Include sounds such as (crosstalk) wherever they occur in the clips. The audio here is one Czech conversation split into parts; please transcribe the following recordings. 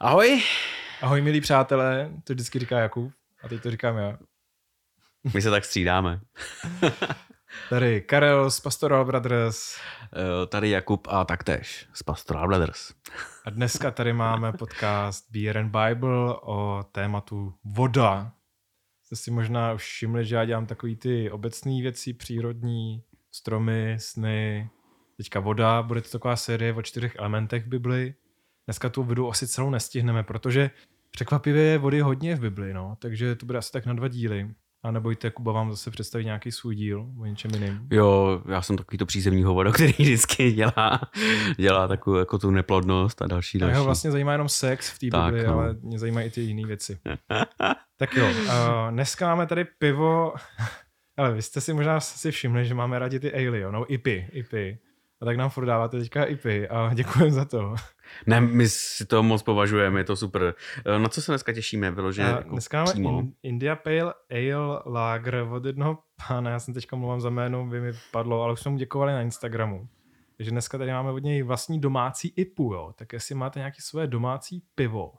Ahoj. Ahoj, milí přátelé, to vždycky říká Jakub a teď to říkám já. My se tak střídáme. (laughs) Tady Karel z Pastoral Brothers. Eh, tady Jakub a taktéž z Pastoral Brothers. A dneska tady máme podcast Beer and Bible o tématu voda. Jste si možná už všimli, že já dělám takový ty obecné věci, přírodní, stromy, sny, teďka voda, bude to taková série o čtyřech elementech Bibli. Dneska tu vodu asi celou nestihneme, protože překvapivě je vody hodně v Bibli, no, takže to bude asi tak na dva díly. A nebojte, Kuba vám zase představí nějaký svůj díl o něčem jiným. Jo, já jsem takový to přízemní hovor, (laughs) který vždycky dělá, dělá takovou jako tu neplodnost a další, další. A jeho vlastně zajímá jenom sex v té Bibli, no. ale mě zajímají i ty jiné věci. (laughs) tak jo, uh, dneska máme tady pivo, (laughs) ale vy jste si možná si všimli, že máme rádi ty ale, jo, no IPy, IPy. A tak nám furt dáváte teďka IPy a (laughs) děkujeme za to. Ne, my si to moc považujeme, je to super. Eh, na co se dneska těšíme? Vyloženě jako dneska máme in, India Pale Ale Lager od jednoho pána, já jsem teďka mluvám za jméno, by mi padlo, ale už jsme mu děkovali na Instagramu. Takže dneska tady máme od něj vlastní domácí IPu, jo. Tak jestli máte nějaké svoje domácí pivo,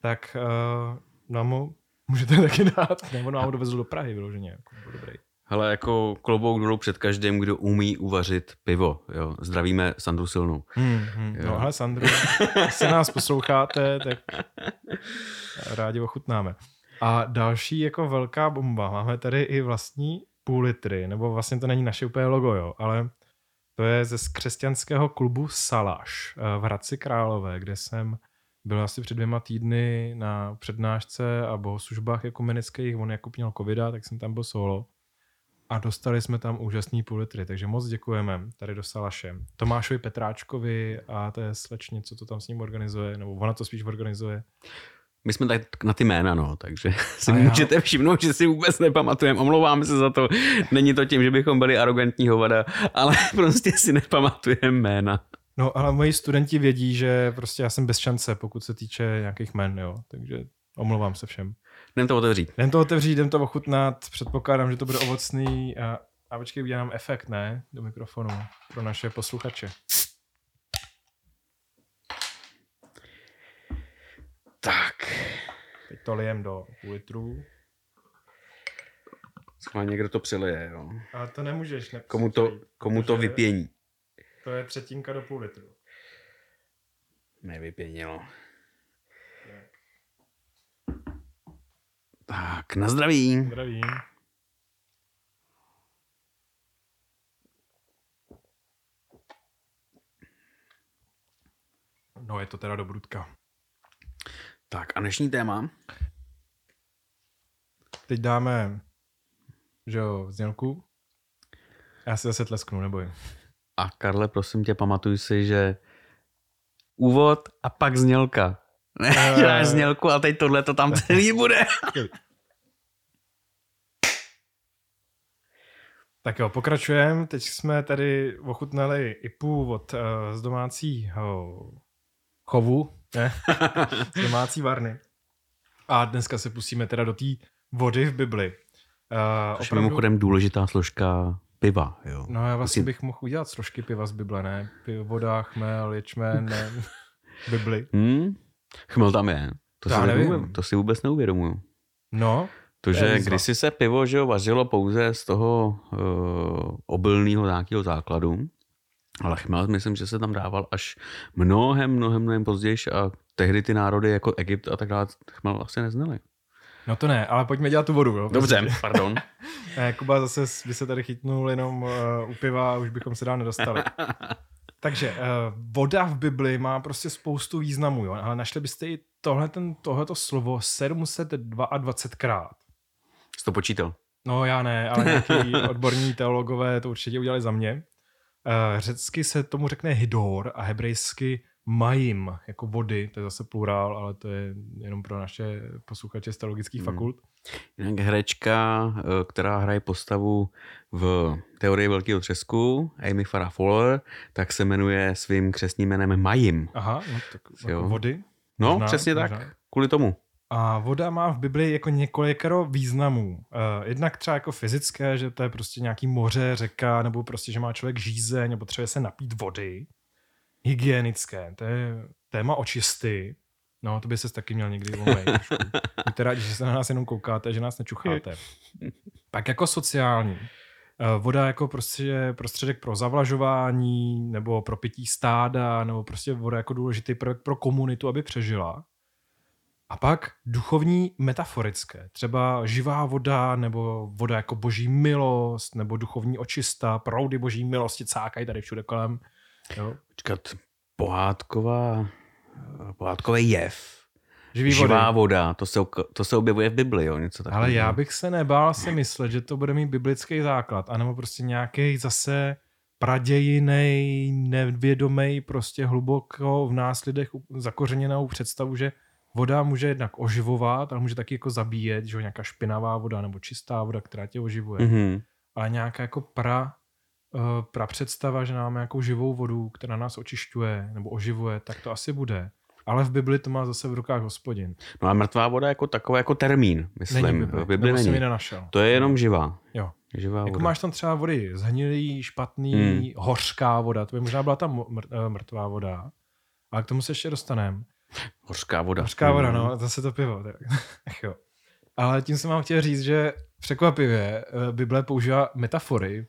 tak uh, nám ho můžete (laughs) taky dát, nebo nám ho dovezl do Prahy vyloženě. Jako, dobrý. Hele, jako klobouk dolů před každým, kdo umí uvařit pivo. Jo. Zdravíme Sandru Silnou. Hmm, hmm. No hele, Sandru, jestli nás posloucháte, tak rádi ochutnáme. A další jako velká bomba, máme tady i vlastní půl litry, nebo vlastně to není naše úplně logo, jo, ale to je ze křesťanského klubu Salaš eh, v Hradci Králové, kde jsem byl asi před dvěma týdny na přednášce a bohoslužbách ekumenických, on jako měl covida, tak jsem tam byl solo a dostali jsme tam úžasný půl litry, takže moc děkujeme tady do Salaše. Tomášovi Petráčkovi a je slečně, co to tam s ním organizuje, nebo ona to spíš organizuje. My jsme tak na ty jména, no, takže (laughs) si a můžete já... všimnout, že si vůbec nepamatujeme. Omlouváme se za to. Není to tím, že bychom byli arrogantní hovada, ale (laughs) prostě si nepamatujeme jména. No, ale moji studenti vědí, že prostě já jsem bez šance, pokud se týče nějakých jmen, jo. Takže omlouvám se všem. Jdem to otevřít. Jdem to otevřít, jdem to ochutnat. Předpokládám, že to bude ovocný. A, a počkej, udělám efekt, ne? Do mikrofonu pro naše posluchače. Tak. Teď to lijem do půl litru. Schválně někdo to přelije, jo. Ale to nemůžeš. Ne, komu to, komu to vypění? To je třetinka do půl litru. Nevypěnilo. Tak, na zdraví. Zdraví. No, je to teda do brudka. Tak a dnešní téma? Teď dáme, že jo, znělku. Já si zase tlesknu, neboj. A Karle, prosím tě, pamatuj si, že úvod a pak znělka. Ne, uh, dáš znělku a teď tohle to tam (laughs) celý bude. tak jo, pokračujeme. Teď jsme tady ochutnali IPu od uh, z domácího chovu, ne? (laughs) z domácí varny. A dneska se pustíme teda do té vody v Bibli. Uh, opravdu... mimochodem důležitá složka piva. Jo. No já vlastně bych mohl udělat složky piva z Bible, ne? Pivo, voda, chmel, ječmen, ne? (laughs) Bibli. Hmm? Chmel tam je. To, si, nevím. to si vůbec neuvědomuju. No, to, že kdysi se pivo že vařilo pouze z toho uh, obilného nějakého základu, ale chmel myslím, že se tam dával až mnohem, mnohem, mnohem později a tehdy ty národy jako Egypt a tak dále chmel asi neznali. No to ne, ale pojďme dělat tu vodu. Jo? Dobře, pardon. ne, (laughs) Kuba zase by se tady chytnul jenom uh, u piva a už bychom se dál nedostali. (laughs) Takže uh, voda v Bibli má prostě spoustu významů, jo? ale našli byste i tohle, ten, tohleto slovo 722krát. Jsi to počítal? No já ne, ale (laughs) nějaký odborní teologové to určitě udělali za mě. Uh, řecky se tomu řekne hydor a hebrejsky majim, jako vody, to je zase plurál, ale to je jenom pro naše posluchače z teologických hmm. fakult. Jinak herečka, eh, která hraje postavu v teorii Velkého třesku, Amy Farah Fowler, tak se jmenuje svým křesním jménem Majim. Aha, no tak jako vody. No, možná, přesně možná. tak, kvůli tomu. A voda má v Biblii jako několikero významů. Uh, jednak třeba jako fyzické, že to je prostě nějaký moře, řeka, nebo prostě, že má člověk žízeň, nebo potřebuje se napít vody. Hygienické, to je téma očisty. No, to by se taky měl někdy omejit. Buďte rádi, že se na nás jenom koukáte, že nás nečucháte. (laughs) Tak jako sociální. Eh, Voda jako prostě prostředek pro zavlažování, nebo pro pití stáda, nebo prostě voda jako důležitý prvek pro komunitu, aby přežila. A pak duchovní metaforické, třeba živá voda, nebo voda jako boží milost, nebo duchovní očista, proudy boží milosti cákají tady všude kolem. Jo. Počkat, pohádková, pohádkový jev. Živý Živá vody. voda, to se, to se objevuje v Bibli, jo, něco takového. Ale já bych se nebál si myslet, že to bude mít biblický základ, anebo prostě nějaký zase pradějinej, nevědomej, prostě hluboko v nás lidech zakořeněnou představu, že voda může jednak oživovat, ale může taky jako zabíjet, že jo, nějaká špinavá voda nebo čistá voda, která tě oživuje. Mm. Mhm. Ale nějaká jako pra, uh, pra představa, že máme nějakou živou vodu, která nás očišťuje nebo oživuje, tak to asi bude. Ale v Bibli to má zase v rukách hospodin. No a mrtvá voda jako takový jako termín, myslím. Není v Bibli, v Bibli není. nenašel. To je jenom živá. Jo. Živá Jako voda. máš tam třeba vody zhnilý, špatný, Hmm. hmm. hořká voda, to by možná byla ta mr- eh, mrtvá voda, ale k tomu se ještě dostaneme. Hořká voda. Hořká voda, Mhm. no, zase to pivo. Tak. (laughs) Ach jo. Ale tím jsem vám chtěl říct, že překvapivě eh, Bible používá metafory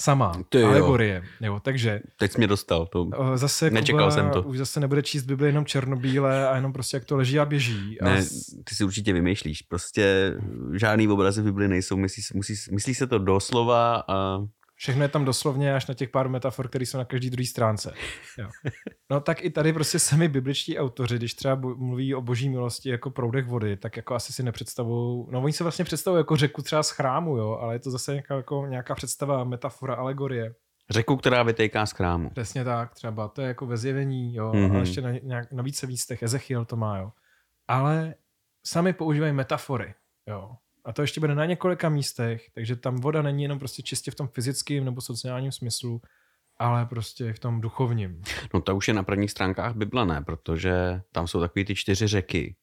sama, Ty jo. alegorie. Jo, takže Teď jsi mě dostal. To... eh, zase Nečekal Kuba jsem to. už zase nebude číst Bibli jenom černobíle a jenom prostě jak to leží a běží. A Ne, ty si určitě vymýšlíš. Prostě žádný obrazy v Bibli nejsou. Myslí, musí, myslí se to doslova a Všechno je tam doslovně až na těch pár metafor, které jsou na každý druhé stránce. Jo. No tak i tady prostě sami bibličtí autoři, když třeba mluví o boží milosti jako proudech vody, tak jako asi si nepředstavují, no oni se vlastně představují jako řeku třeba z chrámu, jo, ale je to zase nějaká, jako nějaká představa, metafora, alegorie. řeku, která vytejká z krámu. Přesně tak, třeba to je jako ve zjevení, jo, Mhm. mm-hmm. ale ještě na, nějak, na více místech, Ezechiel to má, jo. Ale sami používají metafory, jo. A to ještě bude na několika místech, takže tam voda není jenom prostě čistě v tom fyzickém nebo sociálním smyslu, ale prostě v tom duchovním. No to už je na prvních stránkách Bible, ne, protože tam jsou takový ty čtyři řeky.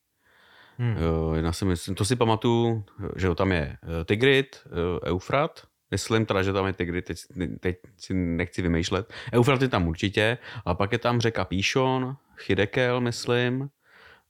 Hmm. Jo, Jedna si myslím, to si pamatuju, že jo, tam je eh, Tigrit, eh, Eufrat, myslím teda, že tam je Tigrit, teď, teď si nechci vymýšlet. Eufrat je tam určitě, a pak je tam řeka Píšon, Chidekel, myslím.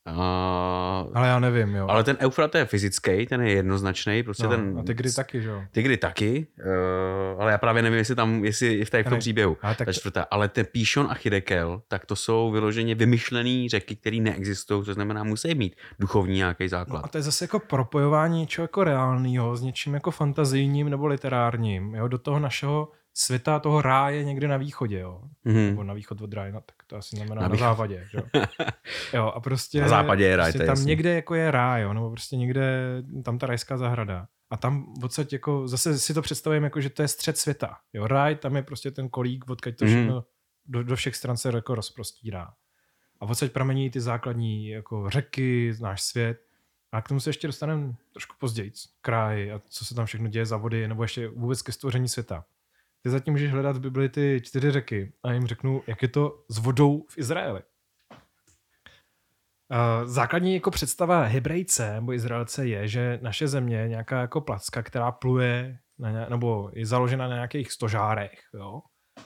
A, Ale já nevím, jo. ale ten Eufrat je fyzický, ten je jednoznačný, prostě no, ten... a ty kdy taky, že jo. Tigry taky, uh, ale já právě nevím, jestli tam, jestli je v, té, v tom příběhu. ale tak- Ta čtvrtá. Ale ten Píšon a Chidekel, tak to jsou vyloženě vymyšlené řeky, které neexistují, to znamená, musí mít duchovní nějaký základ. No a to je zase jako propojování něčeho jako reálného s něčím jako fantazijním nebo literárním, jo, do toho našeho světa, toho ráje někde na východě, jo. Mhm. Nebo na východ od ráje, no, tak to asi znamená Na na, západě, jo. (laughs) jo. a prostě... Na západě je ráj, prostě Tam jasný. někde jako je ráj, jo, nebo prostě někde, tam ta rajská zahrada. A tam odsaď jako, zase si to představujeme jako, že to je střed světa. Jo, ráj, tam je prostě ten kolík, odkud to Mhm. všechno do, do všech stran se jako rozprostírá. A odsaď pramení ty základní jako řeky, náš svět. A k tomu se ještě dostaneme trošku později. Kraj a co se tam všechno děje za vody, nebo ještě vůbec ke stvoření světa. Ty zatím můžeš hledat v Bibli ty čtyři řeky a jim řeknu, jak je to s vodou v Izraeli. Základní jako představa Hebrejce nebo Izraelce je, že naše země je nějaká jako placka, která pluje na ně, nebo je založena na nějakých stožárech jo?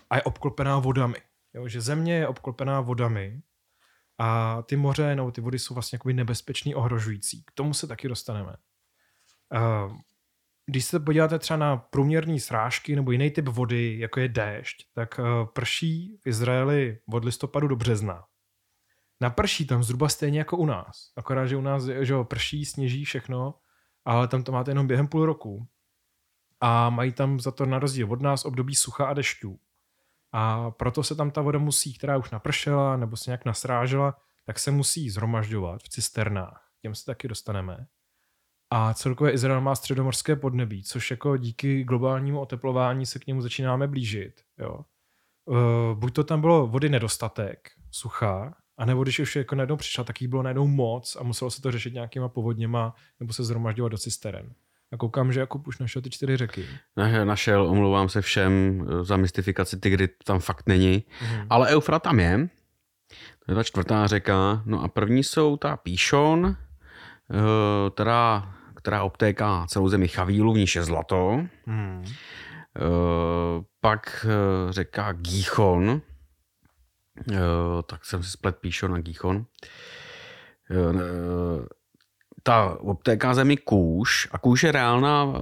a je obklopená vodami. Jo? Že země je obklopená vodami a ty moře nebo ty vody jsou vlastně jakoby nebezpečný, ohrožující. K tomu se taky dostaneme. Uh, když se podíváte třeba na průměrné srážky nebo jiný typ vody, jako je déšť, tak uh, prší v Izraeli od listopadu do března. Naprší tam zhruba stejně jako u nás. Akorát, že u nás že jo, prší, sněží všechno, ale tam to máte jenom během půl roku. A mají tam za to na rozdíl od nás období sucha a dešťů. A proto se tam ta voda musí, která už napršela nebo se nějak nasrážela, tak se musí zhromažďovat v cisternách. Těm se taky dostaneme. A celkově Izrael má středomorské podnebí, což jako díky globálnímu oteplování se k němu začínáme blížit. Jo. Uh, buď to tam bylo vody nedostatek, sucha, a nebo když už jako najednou přišla, tak jí bylo najednou moc a muselo se to řešit nějakýma povodněma nebo se zhromažďovat do cisteren. A koukám, že Jakub už našel ty čtyři řeky. Našel, omlouvám se všem eh, za mystifikaci, Tigry tam fakt není. Mhm. Ale Eufrat tam je. To je ta čtvrtá řeka. No a první jsou ta Píšon, eh, která, která obtéká celou zemi Chavílu, v níž je zlato. Hmm. Eh, Pak eh, řeka Gíchon. Eh, Tak jsem si splet Píšon a Gíchon. ta obtéká zemi Kůž a Kůž je reálná,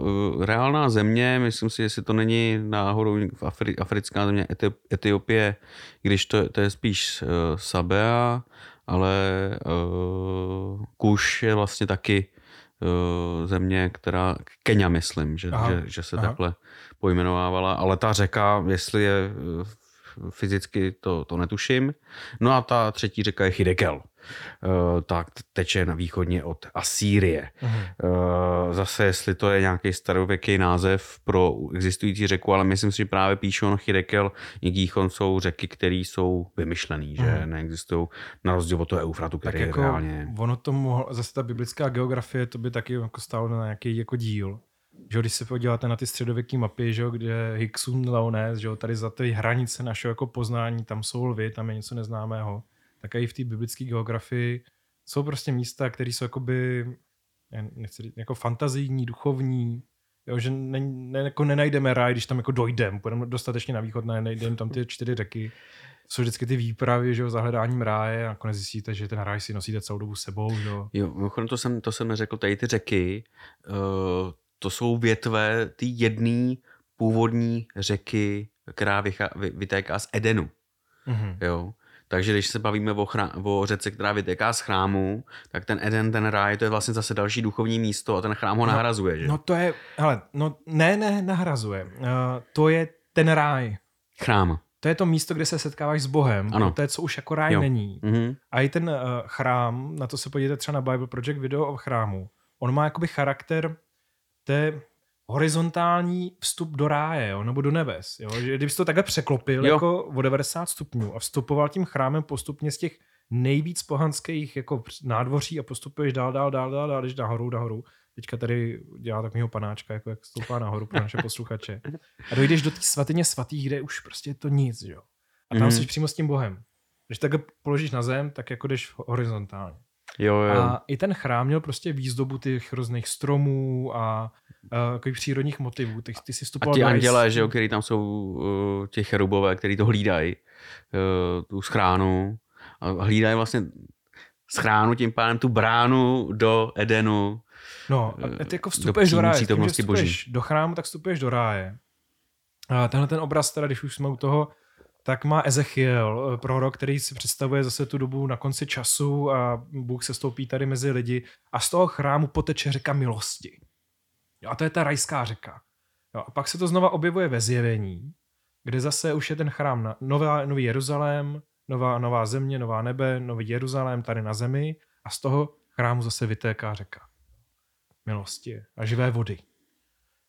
reálná země, myslím si, jestli to není náhodou Afri, africká země Etiopie, když to, to je spíš Sabea, ale Kůž je vlastně taky země, která, Kenia myslím, že, že, že se aha. takhle pojmenovávala, ale ta řeka, jestli je fyzicky, to, to netuším. No a ta třetí řeka je Hidekel. Uh, tak teče na východně od Asýrie. Uh-huh. Zase, jestli to je nějaký starověký název pro existující řeku, ale myslím si, že právě Píšon, Chidekel i Gíchon jsou řeky, které jsou vymyšlené, uh-huh. že mhm. neexistují na rozdíl od toho Eufratu, který tak jako je reálně... Ono to mohlo, zase ta biblická geografie, to by taky jako stálo na nějaký jako díl že když se podíváte na ty středověké mapy, že kde Hicksun, Leones, že tady za ty hranice našeho jako poznání, tam jsou lvy, tam je něco neznámého, tak i v té biblické geografii jsou prostě místa, které jsou jakoby, nechci říct, jako fantazijní, duchovní, jo, že ne, ne, jako nenajdeme ráj, když tam jako dojdeme, půjdeme dostatečně na východ, nenajdeme tam ty čtyři řeky, jsou vždycky ty výpravy, že jo, za hledáním ráje a nakonec zjistíte, že ten ráj si nosíte celou dobu sebou, že jo. Jo, to jsem, to jsem neřekl, tady ty řeky, uh, to jsou větve ty jedné původní řeky, která vychá, vy, vytéká z Edenu. Mm-hmm. Jo. Takže když se bavíme o, chrá, o řece, která vytéká z chrámu, tak ten Eden, ten ráj, to je vlastně zase další duchovní místo a ten chrám ho no, nahrazuje, že? No to je, hele, no ne, ne, nahrazuje. Uh, to je ten ráj. Chrám. To je to místo, kde se setkáváš s Bohem. Ano. To je, co už jako ráj jo. není. Mm-hmm. A i ten uh, chrám, na to se podívejte třeba na Bible Project video o chrámu, on má jakoby charakter to je horizontální vstup do ráje, jo, nebo do nebes. Jo? Že kdybys to takhle překlopil jo. jako o 90 stupňů a vstupoval tím chrámem postupně z těch nejvíc pohanských jako nádvoří a postupuješ dál, dál, dál, dál, dál, jdeš nahoru, nahoru. Teďka tady dělá takového panáčka, jako jak stoupá nahoru pro naše posluchače. A dojdeš do té svatyně svatých, kde už prostě je to nic, jo. A tam mm-hmm. jsi přímo s tím Bohem. Když takhle položíš na zem, tak jako jdeš horizontálně. Jo, jo. A i ten chrám měl prostě výzdobu těch různých stromů a uh, přírodních motivů. Ty, ty si a ti anděle, že jo, který tam jsou uh, ti cherubové, který to hlídají, uh, tu schránu. A hlídají vlastně schránu, tím pádem tu bránu do Edenu. No, a ty jako vstupuješ do, do ráje. Tím, vstupuješ do chrámu, tak vstupuješ do ráje. A tenhle ten obraz, teda, když už jsme u toho, tak má Ezechiel, eh, prorok, který si představuje zase tu dobu na konci času a Bůh se stoupí tady mezi lidi a z toho chrámu poteče řeka milosti. Jo, a to je ta rajská řeka. Jo, a pak se to znova objevuje ve zjevení, kde zase už je ten chrám na nová, nový Jeruzalém, nová, nová země, nová nebe, nový Jeruzalém tady na zemi a z toho chrámu zase vytéká řeka. Milosti a živé vody.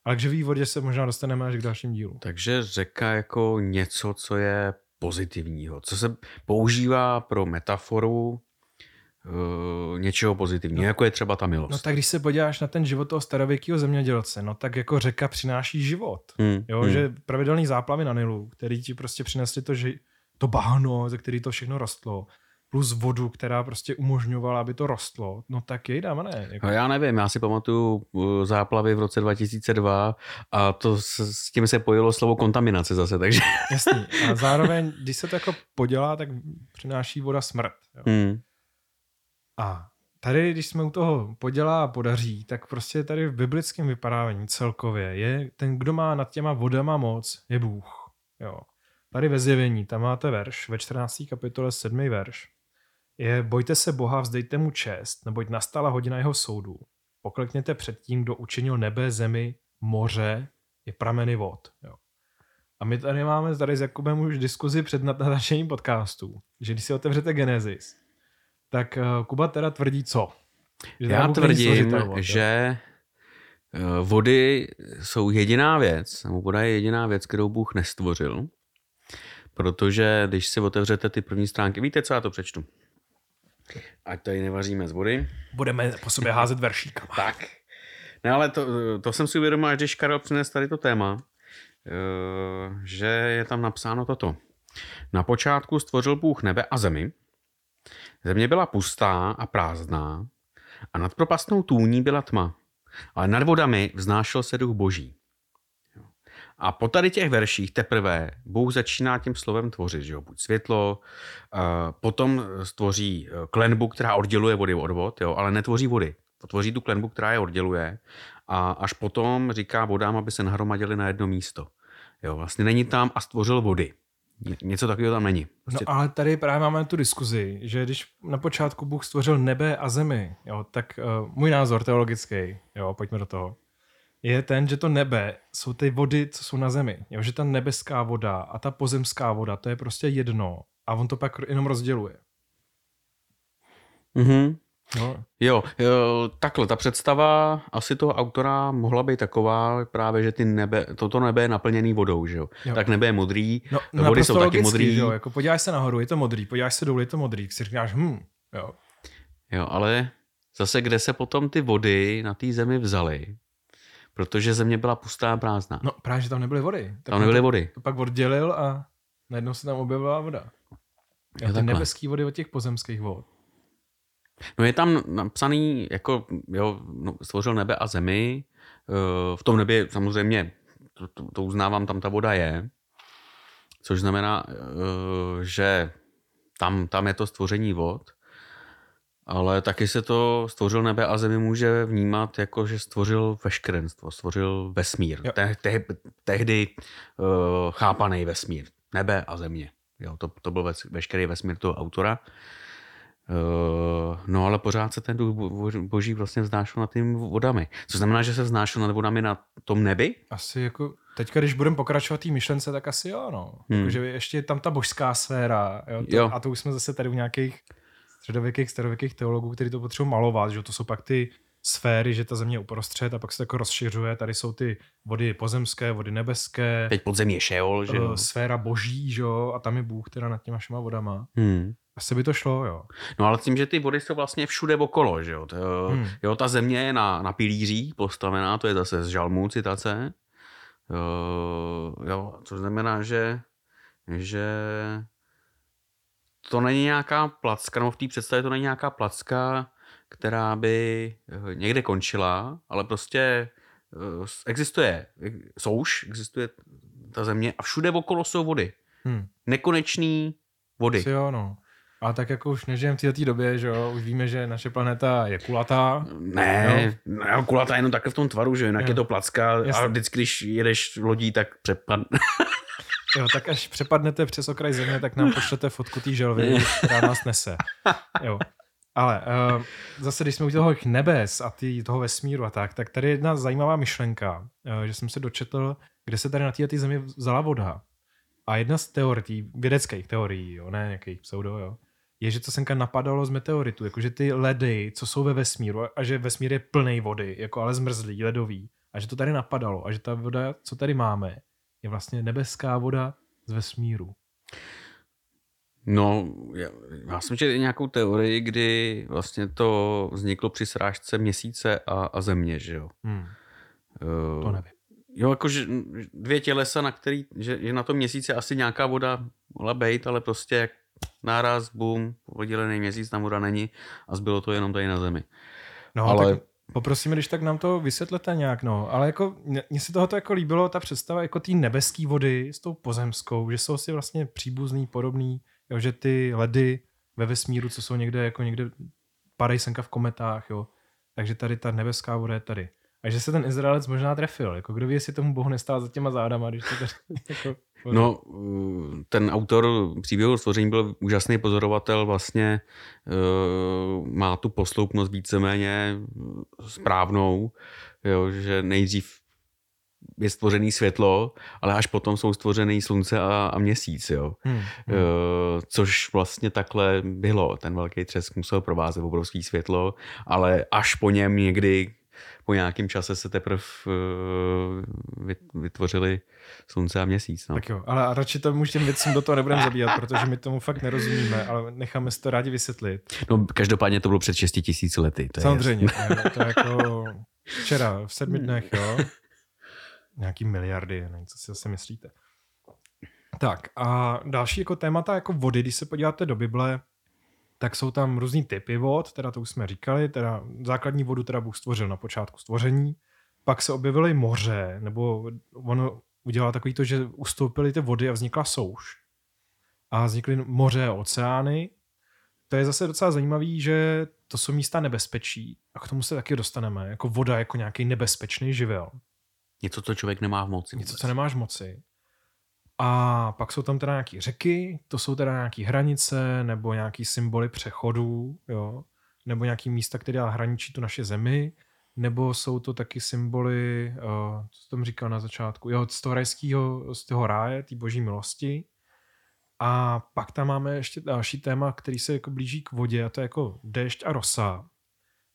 Ale k živý vodě se možná dostaneme až k dalším dílu. Takže řeka jako něco, co je pozitivního, co se používá pro metaforu uh, něčeho pozitivního, no, jako je třeba ta milost. No tak když se podíváš na ten život toho starověkého zemědělce, no tak jako řeka přináší život. Hmm, jo, hmm. že pravidelný záplavy na Nilu, který ti prostě přinesli to, že to bahno, ze který to všechno rostlo, plus vodu, která prostě umožňovala, aby to rostlo, no tak jej dáme ne. Jako... No já nevím, já si pamatuju uh, záplavy v roce 2002 a to s, s tím se pojilo slovo kontaminace zase, takže... (laughs) Jasný. A (laughs) zároveň, když se to jako podělá, tak přináší voda smrt. Jo. Hmm. A tady, když jsme u toho podělá a podaří, tak prostě tady v biblickém vypadávání celkově je ten, kdo má nad těma vodama moc, je Bůh. Jo. Tady ve zjevení, tam máte verš, ve 14. kapitole 7. verš je bojte se Boha, vzdejte mu čest, neboť nastala hodina jeho soudu. Poklekněte před tím, kdo učinil nebe, zemi, moře, je prameny vod. Jo. A my tady máme tady s Jakubem už diskuzi před natáčením podcastu, že když si otevřete Genesis, tak uh, Kuba teda tvrdí co? Že Já tvrdím, že uh, vody jsou jediná věc, nebo voda je jediná věc, kterou Bůh nestvořil, protože když si otevřete ty první stránky, víte, co já to přečtu? Ať tady nevaříme z vody. Budeme po sobě házet veršíkama. (laughs) tak. Ne, ale to, to jsem si uvědomil, až když Karel přines tady to téma, eh, že je tam napsáno toto. Na počátku stvořil Bůh nebe a zemi. Země byla pustá a prázdná a nad propastnou tůní byla tma. Ale nad vodami vznášel se duch boží. A po tady těch verších teprve Bůh začíná tím slovem tvořit, že jo, buď světlo, uh, potom stvoří klenbu, která odděluje vody od vod, jo, ale netvoří vody. Tvoří tu klenbu, která je odděluje a až potom říká vodám, aby se nahromadili na jedno místo. Jo, vlastně není tam a stvořil vody. Něco takového tam není. Prostě... No ale tady právě máme tu diskuzi, že když na počátku Bůh stvořil nebe a zemi, jo, tak uh, můj názor teologický, jo, pojďme do toho, je ten, že to nebe jsou ty vody, co jsou na zemi. Jo, že ta nebeská voda a ta pozemská voda, to je prostě jedno a on to pak jenom rozděluje. Mhm. No. Jo, jo, takhle, ta představa asi toho autora mohla být taková právě, že ty nebe, toto nebe je naplněný vodou, že jo? jo. Tak nebe je modrý, no, vody jsou taky modrý. Jo, jako podíváš se nahoru, je to modrý, podíváš se dolů, je to modrý, si říkáš, hm, jo. Jo, ale zase kde se potom ty vody na té zemi vzaly? Protože země byla pustá a prázdná. No právě, že tam nebyly vody. Tak tam nebyly to, vody. To pak oddělil a najednou se tam objevila voda. Jo, ty nebeský vody od těch pozemských vod. No je tam napsaný, jako jo, no, stvořil nebe a zemi. Eh, v tom nebě samozřejmě, to, to, to uznávám, tam ta voda je. Což znamená, eh, že tam, tam je to stvoření vod. Ale taky se to stvořil nebe a zemi může vnímat jako, že stvořil veškerenstvo, stvořil vesmír. Te, te, tehdy uh, chápaný vesmír. Nebe a země. Jo, to, to byl veškerý vesmír toho autora. Uh, no ale pořád se ten duch boží vlastně vznášel nad tím vodami. Co znamená, že se vznášel nad vodami na tom nebi? Asi jako, teďka když budeme pokračovat té myšlence, tak asi jo, no. Hmm. Jako, že ještě je tam ta božská sféra, jo, to, jo. a to už jsme zase tady u nějakých středověkých, starověkých teologů, kteří to potřebují malovat, že to jsou pak ty sféry, že ta země je uprostřed a pak se jako rozšiřuje. Tady jsou ty vody pozemské, vody nebeské. Teď podzemí je šeol, že jo? Eh, sféra boží, že jo? A tam je Bůh teda nad těma všema vodama. Hmm. Asi by to šlo, jo. No ale tím, že ty vody jsou vlastně všude okolo, že jo. To, hmm. Jo, ta země je na, na pilířích postavená, to je zase z žalmů citace. Jo, jo, což znamená, že, že to není nějaká placka, nebo v té představě to není nějaká placka, která by eh, někde končila, ale prostě eh, existuje souš, existuje ta země a všude okolo jsou vody. Hmm. Nekonečný vody. Asi jo, no. A tak jako už nežijeme v této době, že jo, už víme, že naše planeta je kulatá. Ne, no. kulatá jenom takhle v tom tvaru, že jinak jo. je to placka Jasně. a vždycky, když jedeš lodí, tak přepad... (laughs) jo, tak až přepadnete přes okraj země, tak nám pošlete fotku té želvy, která nás nese. Jo. Ale uh, zase, když jsme u toho nebes a tý, toho vesmíru a tak, tak tady je jedna zajímavá myšlenka, uh, že jsem se dočetl, kde se tady na té zemi vzala voda. A jedna z teorií, vědeckých teorií, jo, ne nějakých pseudo, jo, je, že to senka napadalo z meteoritu, jakože ty ledy, co jsou ve vesmíru, a že vesmír je plný vody, jako ale zmrzlý, ledový, a že to tady napadalo, a že ta voda, co tady máme, je vlastně nebeská voda z vesmíru. No, já, já jsem četl nějakou teorii, kdy vlastně to vzniklo při srážce měsíce a, a země, že jo? Hmm. Uh, to nevím. Jo, jakože dvě tělesa, na který, že, že na tom měsíci asi nějaká voda mohla být, ale prostě jak náraz, boom, oddělený měsíc, tam voda není a zbylo to jenom tady na zemi. No, ale... tak poprosíme, když tak nám to vysvětlete nějak, no. Ale jako, mně se tohoto jako líbilo, ta představa jako té nebeské vody s tou pozemskou, že jsou si vlastně příbuzný, podobný, jo, že ty ledy ve vesmíru, co jsou někde, jako někde padají senka v kometách, jo. Takže tady ta nebeská voda je tady. A že se ten Izraelec možná trefil. Jako kdo ví, jestli tomu Bohu nestál za těma zádama, když to tady, (laughs) jako, No, eh, ten autor příběhu stvoření byl úžasný pozorovatel, vlastně uh, má tu posloupnost víceméně správnou, jo, že nejdřív je stvořený světlo, ale až potom jsou stvořený slunce a, a měsíc, jo. Hmm. Uh, což vlastně takhle bylo. Ten velký třesk musel provázet obrovský světlo, ale až po něm někdy po nějakém čase se teprve uh, vytvořili slunce a měsíc. No. Tak jo, ale radši to těm věcem do toho nebudeme zabíjat, protože my tomu fakt nerozumíme, ale necháme si to rádi vysvětlit. No každopádně to bylo před 6 tisíci lety. To Samozřejmě, je to je jako včera, v sedmi dnech, jo. Nějaký miliardy, nevím, co si zase myslíte. Tak a další jako témata jako vody, když se podíváte do Bible, tak jsou tam různý typy vod, teda to už jsme říkali, teda základní vodu teda Bůh stvořil na počátku stvoření, pak se objevily moře, nebo ono udělala takový to, že ustoupily ty vody a vznikla souš. A vznikly moře a oceány. To je zase docela zajímavý, že to jsou místa nebezpečí a k tomu se taky dostaneme. Jako voda jako nějaký nebezpečný živel. Něco, co člověk nemá v moci. Něco, co nemáš v moci. A pak jsou tam teda nějaké řeky, to jsou teda nějaké hranice nebo nějaký symboly přechodů, jo? nebo nějaký místa, které hraničí tu naše zemi, nebo jsou to taky symboly, uh, co jsem říkal na začátku, jo, z toho rajského, z toho ráje, té boží milosti. A pak tam máme ještě další téma, který se jako blíží k vodě, a to je jako déšť a rosa.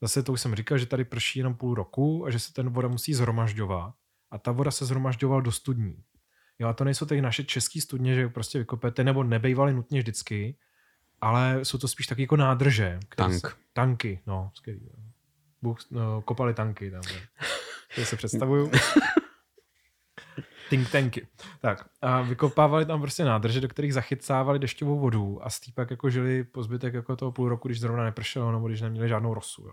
Zase to už jsem říkal, že tady prší jenom půl roku a že se ten voda musí zhromažďovat. A ta voda se zhromažďovala do studní. Jo, a to nejsou ty naše české studně, že prostě vykopete, nebo nebejvaly nutně vždycky, ale jsou to spíš taky jako nádrže. Tank. Se, tanky, no, skvělý. Bůh, no, kopali tanky tam. (laughs) To se představuju. Think tanky. Tak, a vykopávali tam prostě nádrže, do kterých zachycávali dešťovou vodu a s pak jako žili po zbytek jako toho půl roku, když zrovna nepršelo, nebo když neměli žádnou rosu. Jo.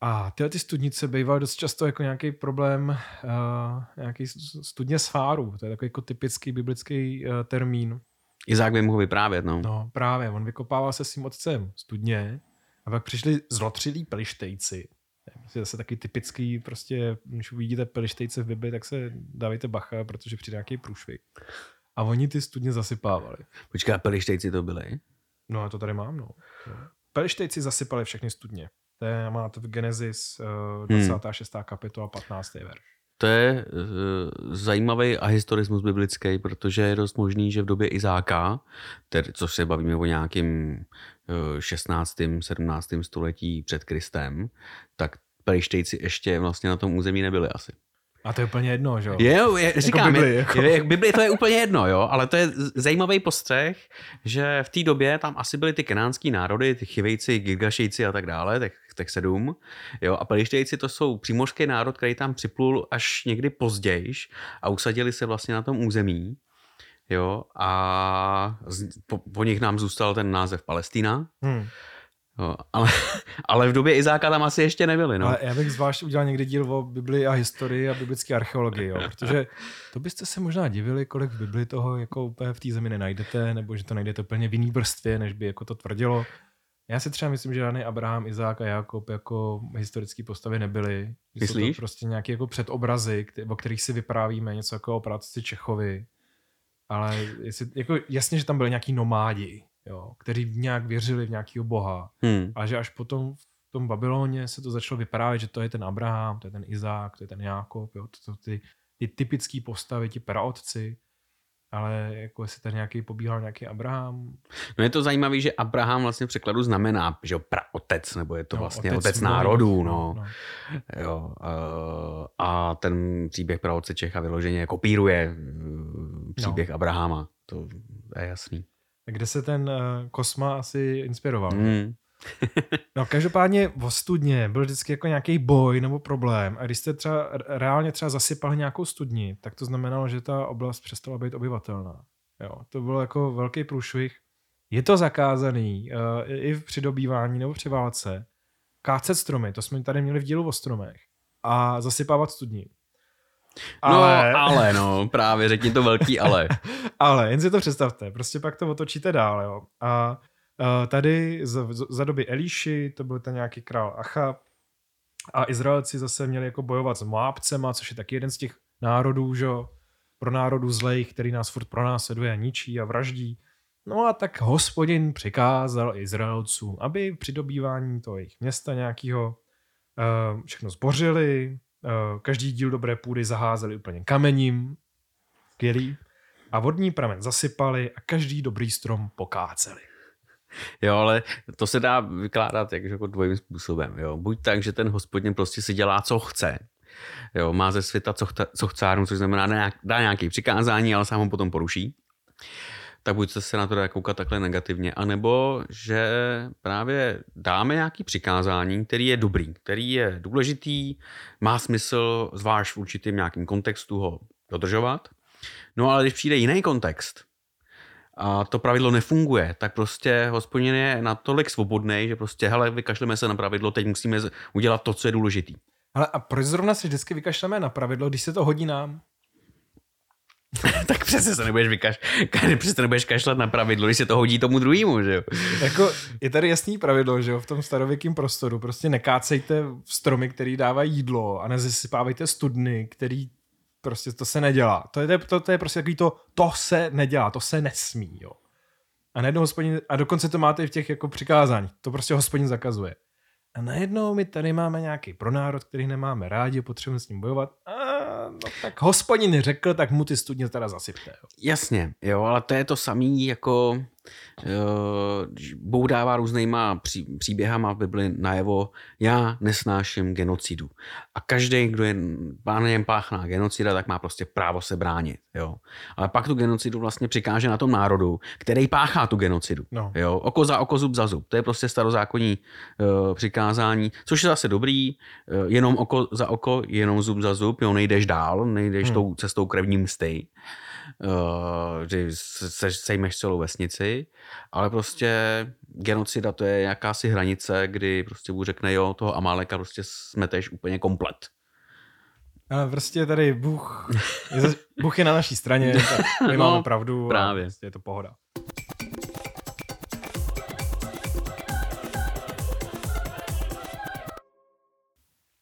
A tyhle ty studnice bývaly dost často jako nějaký problém, uh, nějaký studně sfáru. To je takový jako typický biblický uh, termín. Izák by mohl vyprávět, no. No, právě. On vykopával se svým otcem studně a pak přišli zlotřilí pelištejci. To je prostě zase taky typický, prostě, když uvidíte pelištejce v Bibli, tak se dávejte bacha, protože přijde nějaký průšvih. A oni ty studně zasypávali. Počkej, pelištejci to byli? No a to tady mám, no. Pelištejci zasypali všechny studně. To je, má to v Genesis uh, 26. Hmm. kapitola 15. verš. To je uh, zajímavý a historismus biblický, protože je dost možný, že v době Izáka, tedy, co se bavíme o nějakým uh, 16. 17. století před Kristem, tak Pelištejci ještě vlastně na tom území nebyli asi. A to je úplně jedno, že jo? Je, je, říkám, jako Bibli, jako. Je, Bibli to je úplně jedno, jo, ale to je zajímavý postřeh, že v té době tam asi byly ty kenánský národy, ty chivejci, gigašejci a tak dále, těch, těch sedm, jo, a pelištejci to jsou přímořský národ, který tam připlul až někdy později a usadili se vlastně na tom území, jo, a po, po nich nám zůstal ten název Palestina, hmm. No, ale, (laughs) ale v době Izáka tam asi ještě nebyli. No. Ale já bych zvlášť udělal někdy díl o Biblii a historii a biblické archeologii, jo, protože to byste se možná divili, kolik v Bibli toho jako úplně v té zemi nenajdete, nebo že to najdete úplně v jiný vrstvě, než by jako to tvrdilo. Já si třeba myslím, že žádný Abraham, Izák a Jakob jako historické postavy nebyly. Myslíš? Jsou to prostě nějaké jako předobrazy, o kterých si vyprávíme, něco jako o práci Čechovi. Ale jestli, jako jasně, že tam byly nějaký nomádi, jo, kteří nějak věřili v nějakého boha. Hmm. A že až potom v tom Babyloně se to začalo vyprávět, že to je ten Abraham, to je ten Izák, to je ten Jákob, jo, to jsou ty, ty typické postavy, ti praotci, ale jako jestli tady nějaký pobíhal nějaký Abraham. No je to zajímavé, že Abraham vlastně v překladu znamená, že jo, praotec, nebo je to no, vlastně otec, otec národů, no. no. Jo, uh, a ten příběh praotce Čecha vyloženě kopíruje uh, příběh no. Abrahama, to je jasný. Kde se ten uh, Kosma asi inspiroval? Mm. (laughs) no každopádně v studně byl vždycky jako nějaký boj nebo problém a když jste třeba reálně třeba zasypali nějakou studni, tak to znamenalo, že ta oblast přestala být obyvatelná. Jo, to bylo jako velký průšvih. Je to zakázaný uh, i v přidobývání nebo při válce. Kácet stromy, to jsme tady měli v dílu o stromech. A zasypávat studní. Ale... No, ale no, právě řekni to velký ale. (laughs) ale, jen si to představte, prostě pak to otočíte dál, jo. A uh, tady za, za doby Elíši, to byl ten nějaký král Achab, a Izraelci zase měli jako bojovat s Moábcema, což je taky jeden z těch národů, že pro národů zlejch, který nás furt pronásleduje a ničí a vraždí. No a tak hospodin přikázal Izraelcům, aby při dobývání toho jejich města nějakého uh, všechno zbořili, Eh, každý díl dobré půdy zaházeli úplně kamením, skvělý, a vodní pramen zasypali a každý dobrý strom pokáceli. Jo, ale to se dá vykládat jak, jako dvojím způsobem. Jo. Buď tak, že ten hospodin prostě si dělá, co chce. Jo, má ze světa co, chta, co chcárnu, což znamená, dá nějaké přikázání, ale sám ho potom poruší tak buď se na to dá koukat takhle negativně, anebo že právě dáme nějaký přikázání, který je dobrý, který je důležitý, má smysl zvlášť v určitým nějakým kontextu ho dodržovat. No ale když přijde jiný kontext, a to pravidlo nefunguje, tak prostě hospodin je natolik svobodný, že prostě, hele, vykašleme se na pravidlo, teď musíme udělat to, co je důležitý. Ale a proč zrovna si vždycky vykašleme na pravidlo, když se to hodí nám? (laughs) tak přece se nebudeš vykaš, (laughs) přece nebudeš kašlat na pravidlo, když se to hodí tomu druhému, že jo. Jako, je tady jasný pravidlo, že jo, v tom starověkém prostoru. Prostě nekácejte stromy, který dávají jídlo a nezasypávejte studny, který prostě to se nedělá. To je, to, to je prostě takový to, to se nedělá, to se nesmí, jo. A najednou hospodin, a dokonce to máte i v těch jako přikázáních, to prostě hospodin zakazuje. A najednou my tady máme nějaký pronárod, který nemáme rádi, potřebujeme s ním bojovat. A no tak hospodin řekl, tak mu ty studně teda zasypte. Jo. Jasně, jo, ale to je to samý jako Bůh dává různýma pří, příběhama v Bibli najevo, já nesnáším genocidu. A každý, kdo je něm páchná genocida, tak má prostě právo se bránit. Jo. Ale pak tu genocidu vlastně přikáže na tom národu, který páchá tu genocidu. No. Jo. Oko za oko, zub za zub. To je prostě starozákonní uh, přikázání, což je zase dobrý, uh, jenom oko za oko, jenom zub za zub, jo, nejdeš dál, nejdeš hmm. tou cestou krevní msty uh, že se, sejmeš celou vesnici, ale prostě genocida to je jakási hranice, kdy prostě Bůh řekne, jo, toho Amáleka prostě smeteš úplně komplet. Ale prostě tady Bůh je, Bůh je na naší straně, (laughs) my no, máme pravdu právě. a prostě je to pohoda.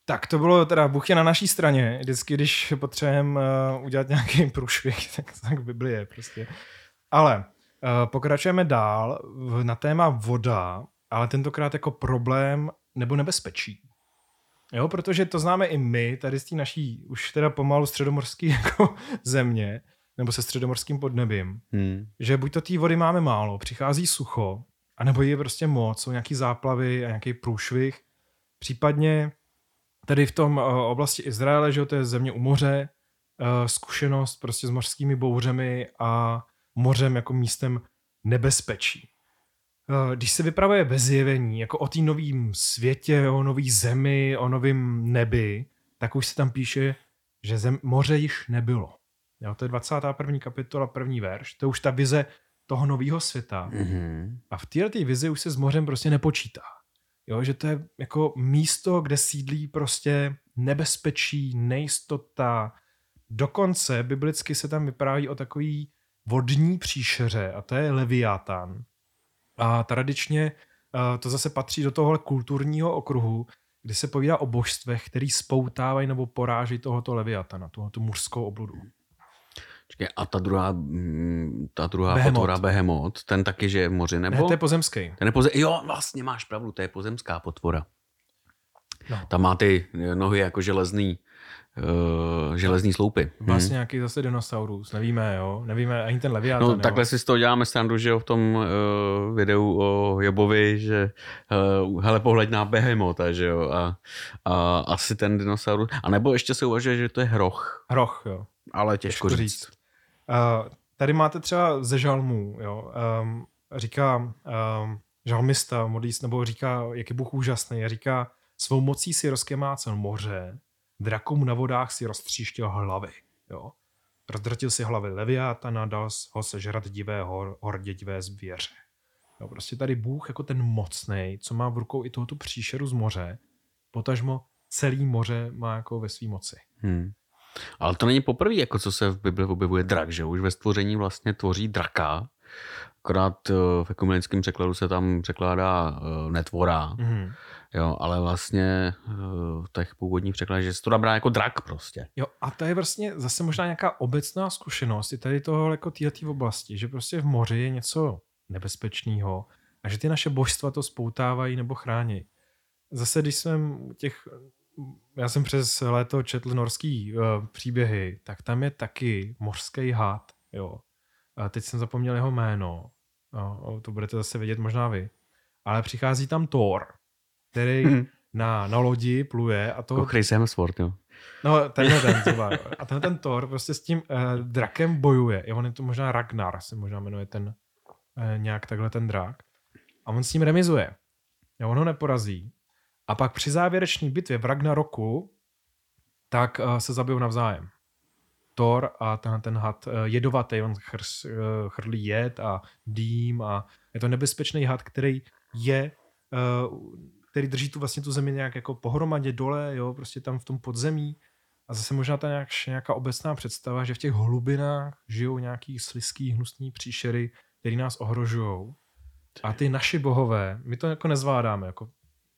Tak to bylo teda, Bůh je na naší straně. Vždycky, když potřebujeme uh, udělat nějaký (laughs) průšvih, tak, tak je prostě. Ale uh, pokračujeme dál na téma voda, ale tentokrát jako problém nebo nebezpečí. Jo, protože to známe i my, tady z té naší už teda pomalu středomorský (laughs) jako země, nebo se středomorským podnebím, hmm. že buď to té vody máme málo, přichází sucho, anebo je prostě moc, jsou nějaký záplavy a nějaký průšvih, případně tady v tom uh, oblasti Izraele, že to je země u moře, uh, zkušenost prostě s mořskými bouřemi a mořem jako místem nebezpečí. Uh, když se vypravuje ve zjevení, jako o té novém světě, o nový zemi, o novém nebi, tak už se tam píše, že zem, moře již nebylo. Jo, to je 21. kapitola, první verš. To je už ta vize toho nového světa. Mm-hmm. A v této vizi už se s mořem prostě nepočítá. Jo, že to je jako místo, kde sídlí prostě nebezpečí, nejistota. Dokonce biblicky se tam vypráví o takový vodní příšeře a to je Leviatán. A tradičně uh, to zase patří do tohohle kulturního okruhu, kdy se povídá o božstvech, který spoutávají nebo poráží tohoto Leviatana, tohoto mužskou obludu. Čekaj, a ta druhá, mm, ta druhá Behemot. potvora Behemot, ten taky že je v moři, nebo? Ne, to je pozemský. Ten je poze... Jo, vlastně máš pravdu, to je pozemská potvora. No. Tam má ty nohy jako železný, uh, železný sloupy. Vlastně hmm. nějaký zase dinosaurus, nevíme, jo, nevíme, ani ten leviátán. No takhle si z toho děláme strandu, že jo, v tom uh, videu o Jobovi, že uh, hele, pohleď na behemota, že jo, a, a asi ten dinosaurus, a nebo ještě se uvažuje, že to je hroch. Hroch, jo. Ale těžko, těžko říct. říct. Uh, tady máte třeba ze žalmů, jo, um, říká um, žalmista, modlíc, nebo říká, jak je Bůh úžasný, a říká, svou mocí si rozkemácel moře, drakům na vodách si roztříštil hlavy, jo. Rozdrtil si hlavy Leviátana, dal ho sežrat divé hor, hordě divé zvěře. Jo, prostě tady Bůh jako ten mocný, co má v rukou i tohoto příšeru z moře, potažmo celý moře má jako ve své moci. Hmm. Ale to není poprvé, jako co se v Bibli objevuje drak, že už ve stvoření vlastně tvoří draka, akorát eh, v ekumenickém překladu se tam překládá uh, netvora, mm-hmm. jo, ale vlastně uh, v těch původních překladech, že se to dá jako drak prostě. Jo, a to je vlastně zase možná nějaká obecná zkušenost i tady toho jako této oblasti, že prostě v moři je něco nebezpečného a že ty naše božstva to spoutávají nebo chrání. Zase, když jsem těch já jsem přes léto četl norský uh, příběhy, tak tam je taky mořský had, jo. A teď jsem zapomněl jeho jméno, no, to budete zase vědět možná vy. Ale přichází tam Thor, který hmm. na, na lodi pluje a to... Jako Chris Hemsworth, jo. No, tenhle ten třeba. A tenhle ten Thor prostě s tím uh, drakem bojuje. Jo, on je to možná Ragnar, se možná jmenuje ten uh, nějak takhle ten drak. A on s ním remizuje. Jo, on ho neporazí, a pak při závěrečné bitvě v Ragnaroku tak uh, se zabijou navzájem. Thor a ten, ten had uh, jedovatý, on chr, uh, chrlí jed a dým a je to nebezpečný had, který je, který drží tu vlastně tu zemi nějak jako pohromadě dole, jo, prostě tam v tom podzemí A zase možná ta nějak, nějaká obecná představa, že v těch hlubinách žijou nějaký sliský, hnusný příšery, který nás ohrožují. A ty naši bohové, my to jako nezvládáme, jako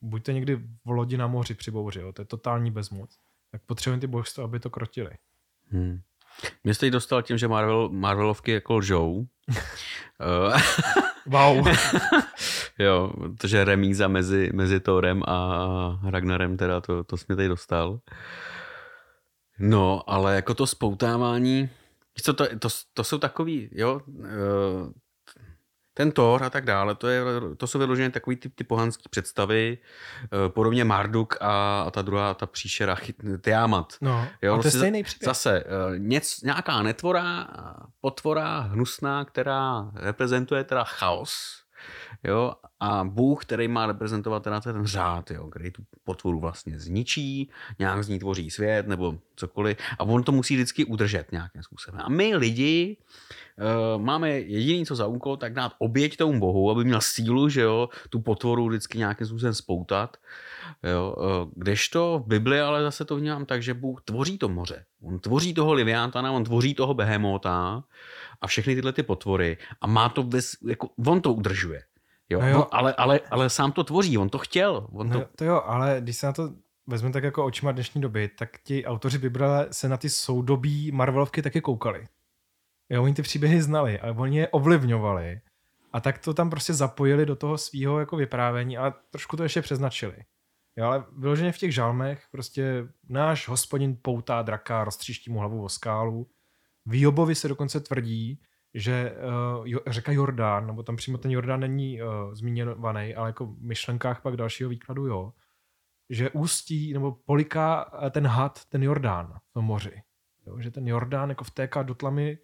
buďte někdy v lodi na moři při bouři, jo, to je totální bezmoc, tak potřebujeme ty božstva, aby to krotili. Hmm. Mě jste dostal tím, že Marvel, Marvelovky jako lžou. (laughs) Wow. (laughs) jo, protože remíza mezi, mezi Thorem a Ragnarem, teda to, to jsi mě tady dostal. No, ale jako to spoutávání, co, to, to, to jsou takový, jo, eh, ten Thor a tak dále, to, je, to jsou vyloženě takový ty, ty pohanský představy, eh, podobně Marduk a, a ta druhá, ta příšera, chyt, Tiamat. No, jo, a to je prostě stejný příběh. Zase eh, něc, nějaká netvora, potvora, hnusná, která reprezentuje teda chaos, jo, a Bůh, který má reprezentovat teda ten řád, jo, který tu potvoru vlastně zničí, nějak z ní tvoří svět nebo cokoliv a on to musí vždycky udržet nějakým způsobem. A my lidi uh, máme jediný, co za úkol, tak dát oběť tomu bohu, aby měl sílu, že jo, tu potvoru vždycky nějakým způsobem spoutat. Jo, uh, kdežto v Bibli ale zase to vnímám tak, že Bůh tvoří to moře. On tvoří toho Liviantana, on tvoří toho Behemota a všechny tyhle ty potvory a má to, bez, jako, on to udržuje. Jo, no jo. No, ale, ale, ale sám to tvoří, on to chtěl. On no to... to jo, ale když se na to vezme tak jako očima dnešní doby, tak ti autoři Bible se na ty soudobí Marvelovky taky koukali. Jo, oni ty příběhy znali a oni je ovlivňovali. A tak to tam prostě zapojili do toho svého jako vyprávění, ale trošku to ještě přeznačili. Jo, ale vyloženě v těch žalmech prostě náš hospodin poutá draka, roztříští mu hlavu o skálu. V Jobovi se dokonce tvrdí, že uh, řeka Jordán, nebo tam přímo ten Jordán není uh, zmíněný, ale jako v myšlenkách pak dalšího výkladu jo, že ústí nebo poliká eh, ten had, ten Jordán v tom moři. Jo, že ten Jordán jako vtéká do tlamy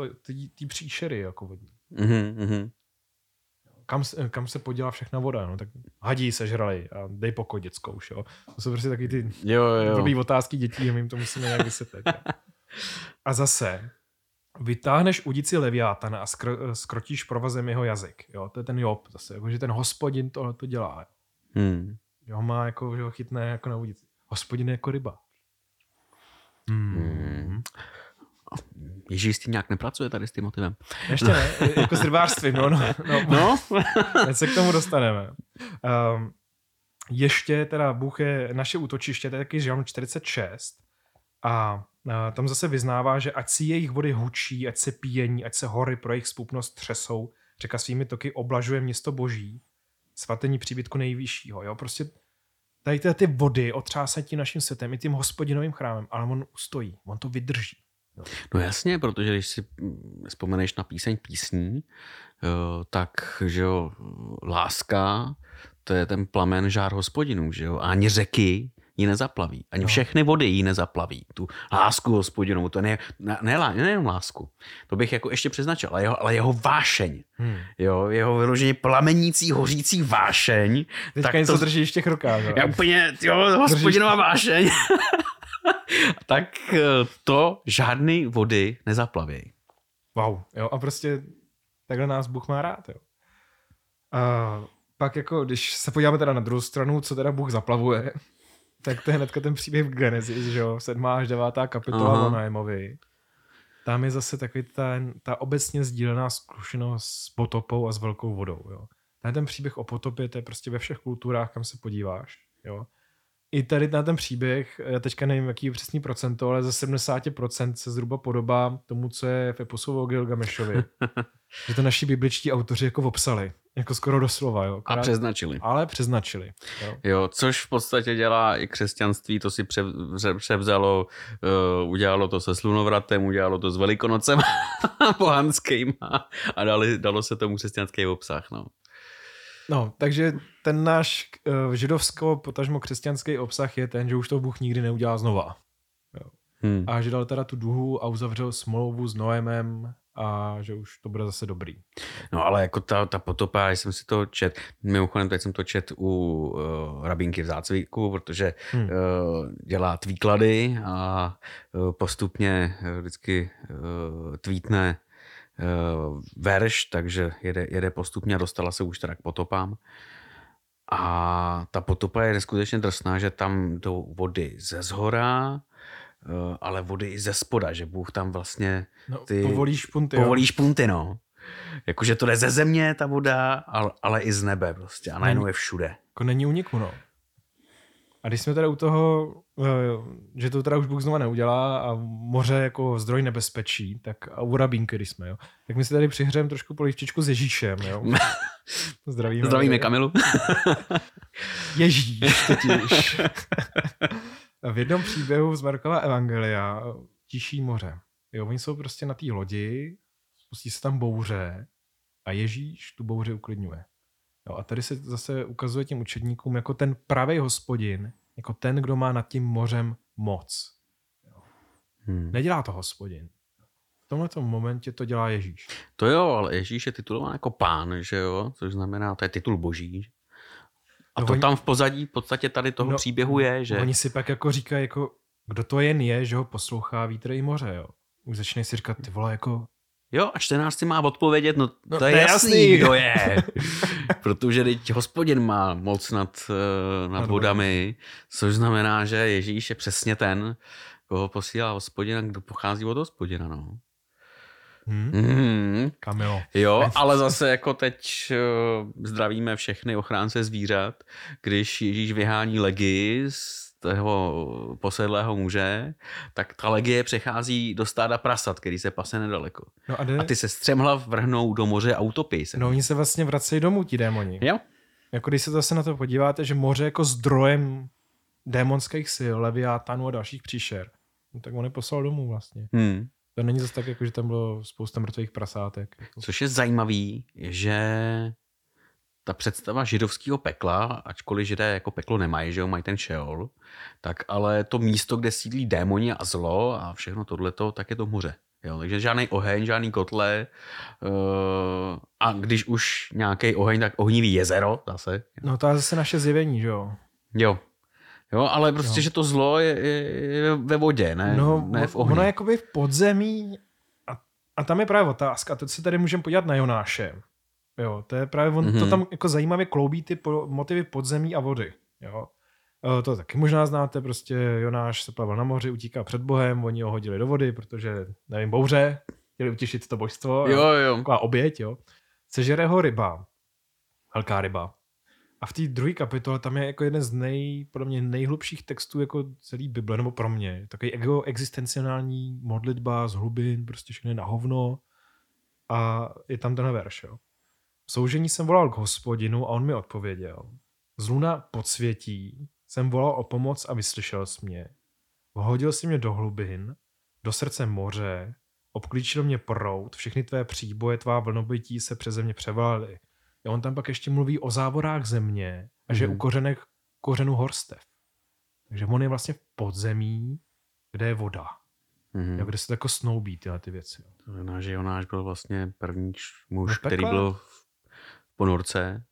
uh, ty příšery jako vodní. Mm-hmm. Kam, kam se podělá všechna voda, no tak hadí sežrali a dej pokoj dětskou už, jo. To jsou prostě taky ty jo, jo. otázky dětí a my jim to musíme nějak vysvětlit. (laughs) A zase, vytáhneš udici leviátana a skr- skrotíš provazem jeho jazyk. Jo? To je ten Job zase, jako, že ten hospodin tohle to dělá. Hmm. Jo, má jako, že ho chytne jako na udici. Hospodin je jako ryba. Hmm. hmm. Ježíš s tím nějak nepracuje tady s tím motivem. Ještě ne, (laughs) jako s rybářstvím, no. no, no. no? (laughs) Teď se k tomu dostaneme. Um, ještě teda Bůh je naše útočiště, to je taky žalm 46 a tam zase vyznává, že ať si jejich vody hučí, ať se píjení, ať se hory pro jejich spupnost třesou, řeka svými toky oblažuje město boží, svatení příbytku nejvyššího. Jo? Prostě tady ty vody otřásají tím naším světem i tím hospodinovým chrámem, ale on ustojí, on to vydrží. No jasně, protože když si vzpomeneš na píseň písní, tak že jo, láska, to je ten plamen žár hospodinů, že jo, ani řeky ji nezaplaví. Ani no. všechny vody ji nezaplaví. Tu lásku hospodinou, to ne, ne, ne, nejenom lásku. To bych jako ještě přeznačil, ale jeho, ale jeho vášeň. Hmm. Jo, jeho vyloženě plamenící, hořící vášeň. Teďka tak něco to, drží ještě rukách. Já úplně, jo, hospodinová vášeň. (laughs) tak eh, to žádný vody nezaplaví. Wow, jo, a prostě takhle nás Bůh má rád, jo. A pak jako, když se podíváme teda na druhou stranu, co teda Bůh zaplavuje, tak to je hnedka ten příběh v Genesis, že jo, sedmá až devátá kapitola Aha. o Naimovi. Tam je zase takový ten, ta obecně sdílená zkušenost s potopou a s velkou vodou, jo. Ten, ten příběh o potopě, to je prostě ve všech kulturách, kam se podíváš, jo. I tady na ten příběh, já teďka nevím, jaký je přesný procento, ale ze 70% se zhruba podobá tomu, co je v eposu o Gilgamešovi. (laughs) že to naši bibličtí autoři jako opsali. Jako skoro doslova, jo. Akorát, a přeznačili. Ale přeznačili. Jo. jo, což v podstatě dělá i křesťanství, to si převzalo, uh, udělalo to se slunovratem, udělalo to s velikonocem (laughs) pohanskýma a dali, dalo se tomu křesťanský obsah, no. No, takže ten náš uh, židovsko, potažmo křesťanský obsah je ten, že už to Bůh nikdy neudělá znova. Jo. Hmm. A že dal teda tu duhu a uzavřel smlouvu s Noemem a že už to bude zase dobrý. No ale jako ta, ta potopa, já jsem si to čet, mimochodem teď jsem to čet u uh, rabinky v zácvíku, protože hmm. uh, dělá výklady a uh, postupně uh, vždycky uh, tweetne verš, takže jede, jede postupně a dostala se už teda k potopám. A ta potopa je neskutečně drsná, že tam jdou vody ze zhora, eh, ale vody i ze spoda, že Bůh tam vlastně No, ty povolí špunty. povolí špunty, no. Jakože to jde ze země, ta voda, ale, ale i z nebe prostě. A najednou je všude. Jako není uniku, no. A když jsme teda u toho, eh, že to teda už Bůh znova neudělá a moře jako zdroj nebezpečí, tak a u rabínky, když jsme, jo, tak my si tady přihřejeme trošku polivčičku s Ježíšem, jo. (laughs) Zdravíme. Zdravíme Kamilu. (laughs) Ježíš totiž. A (laughs) v jednom příběhu z Markova Evangelia tiší moře. Jo, oni jsou prostě na té lodi, spustí se tam bouře a Ježíš tu bouři uklidňuje. Jo, a tady se zase ukazuje těm učedníkům jako ten pravý hospodin, jako ten, kdo má nad tím mořem moc. Hmm. Nedělá to hospodin. V tomhle momentě to dělá Ježíš. To jo, ale Ježíš je titulován jako pán, že jo? Což znamená, to je titul boží. A No to oni- tam v pozadí v podstatě tady toho No, příběhu je, že... Oni si pak jako říkají, jako, kdo to jen je, že ho poslouchá vítr i moře, jo. Už začínají si říkat, ty vole, jako, Jo, a čtenář si má odpovědět, no, No, to je jasný, jasný. kdo je. (laughs) Protože teď hospodin má moc nad, eh, nad Nad vodami, což znamená, že Ježíš je přesně ten, koho posílá hospodina, kdo pochází od hospodina, no. hm? Mm, Kamilo. jo, ale zase jako teď eh, zdravíme všechny ochránce zvířat, když Ježíš vyhání legy z toho posedlého muže, tak ta legie přechází do stáda prasat, který se pase nedaleko. No a, jde, A ty se střemhlav vrhnou do moře a utopí se. no oni se vlastně vracejí domů, ti démoni. Jo? Jako když se zase na to podíváte, že moře jako zdrojem démonských sil, leviátánů a dalších příšer, no tak on je poslal domů vlastně. Hmm. To není zase tak, jako, že tam bylo spousta mrtvých prasátek. Jako. Což je zajímavý, že ta představa židovského pekla, ačkoliv židé jako peklo nemají, že jo, mají ten šeol, tak ale to místo, kde sídlí démoni a zlo a všechno tohleto, tak je to moře. Jo, takže žádný oheň, žádný kotle uh, a když už nějaký oheň, tak ohnivý jezero zase. No to je zase naše zjevení, že jo. Jo. Jo, ale prostě, Jo. že to zlo je, je, je ve vodě, ne, No, ne v ohni. ono je jakoby v podzemí a, a tam je právě otázka. A teď se tady můžeme podívat na Jonáše. Jo, to je právě, on mm-hmm. to Mhm. tam jako zajímavě kloubí ty po, motivy podzemí a vody. Jo. E, To taky možná znáte, prostě Jonáš se plaval na moři, utíká před Bohem, oni ho hodili do vody, protože, nevím, bouře, chtěli utěšit to božstvo. Jo, jo. Taková oběť, jo. Sežere ho ryba, velká ryba. A v té druhé kapitole tam je jako jeden z nej, podle mě nejhlubších textů jako celý Bible, nebo pro mě. Takový jako existenciální modlitba z hlubin, prostě všechno je na hovno. A je tam ten verš, jo. V soužení jsem volal k hospodinu a on mi odpověděl. Z luna podsvětí jsem volal o pomoc a vyslyšel jsi mě. Vhodil si mě do hlubin, do srdce moře, obklíčil mě prout, všechny tvé příboje, tvá vlnobytí se přeze mě převalaly. A on tam pak ještě mluví o závorách země a že Mhm. u kořenek, kořenu horstev. Takže on je vlastně v podzemí, kde je voda. Mhm. Jo, kde se to jako snoubí tyhle ty věci. To znamená, že Jonáš byl vlastně první muž, No který byl v ponorce.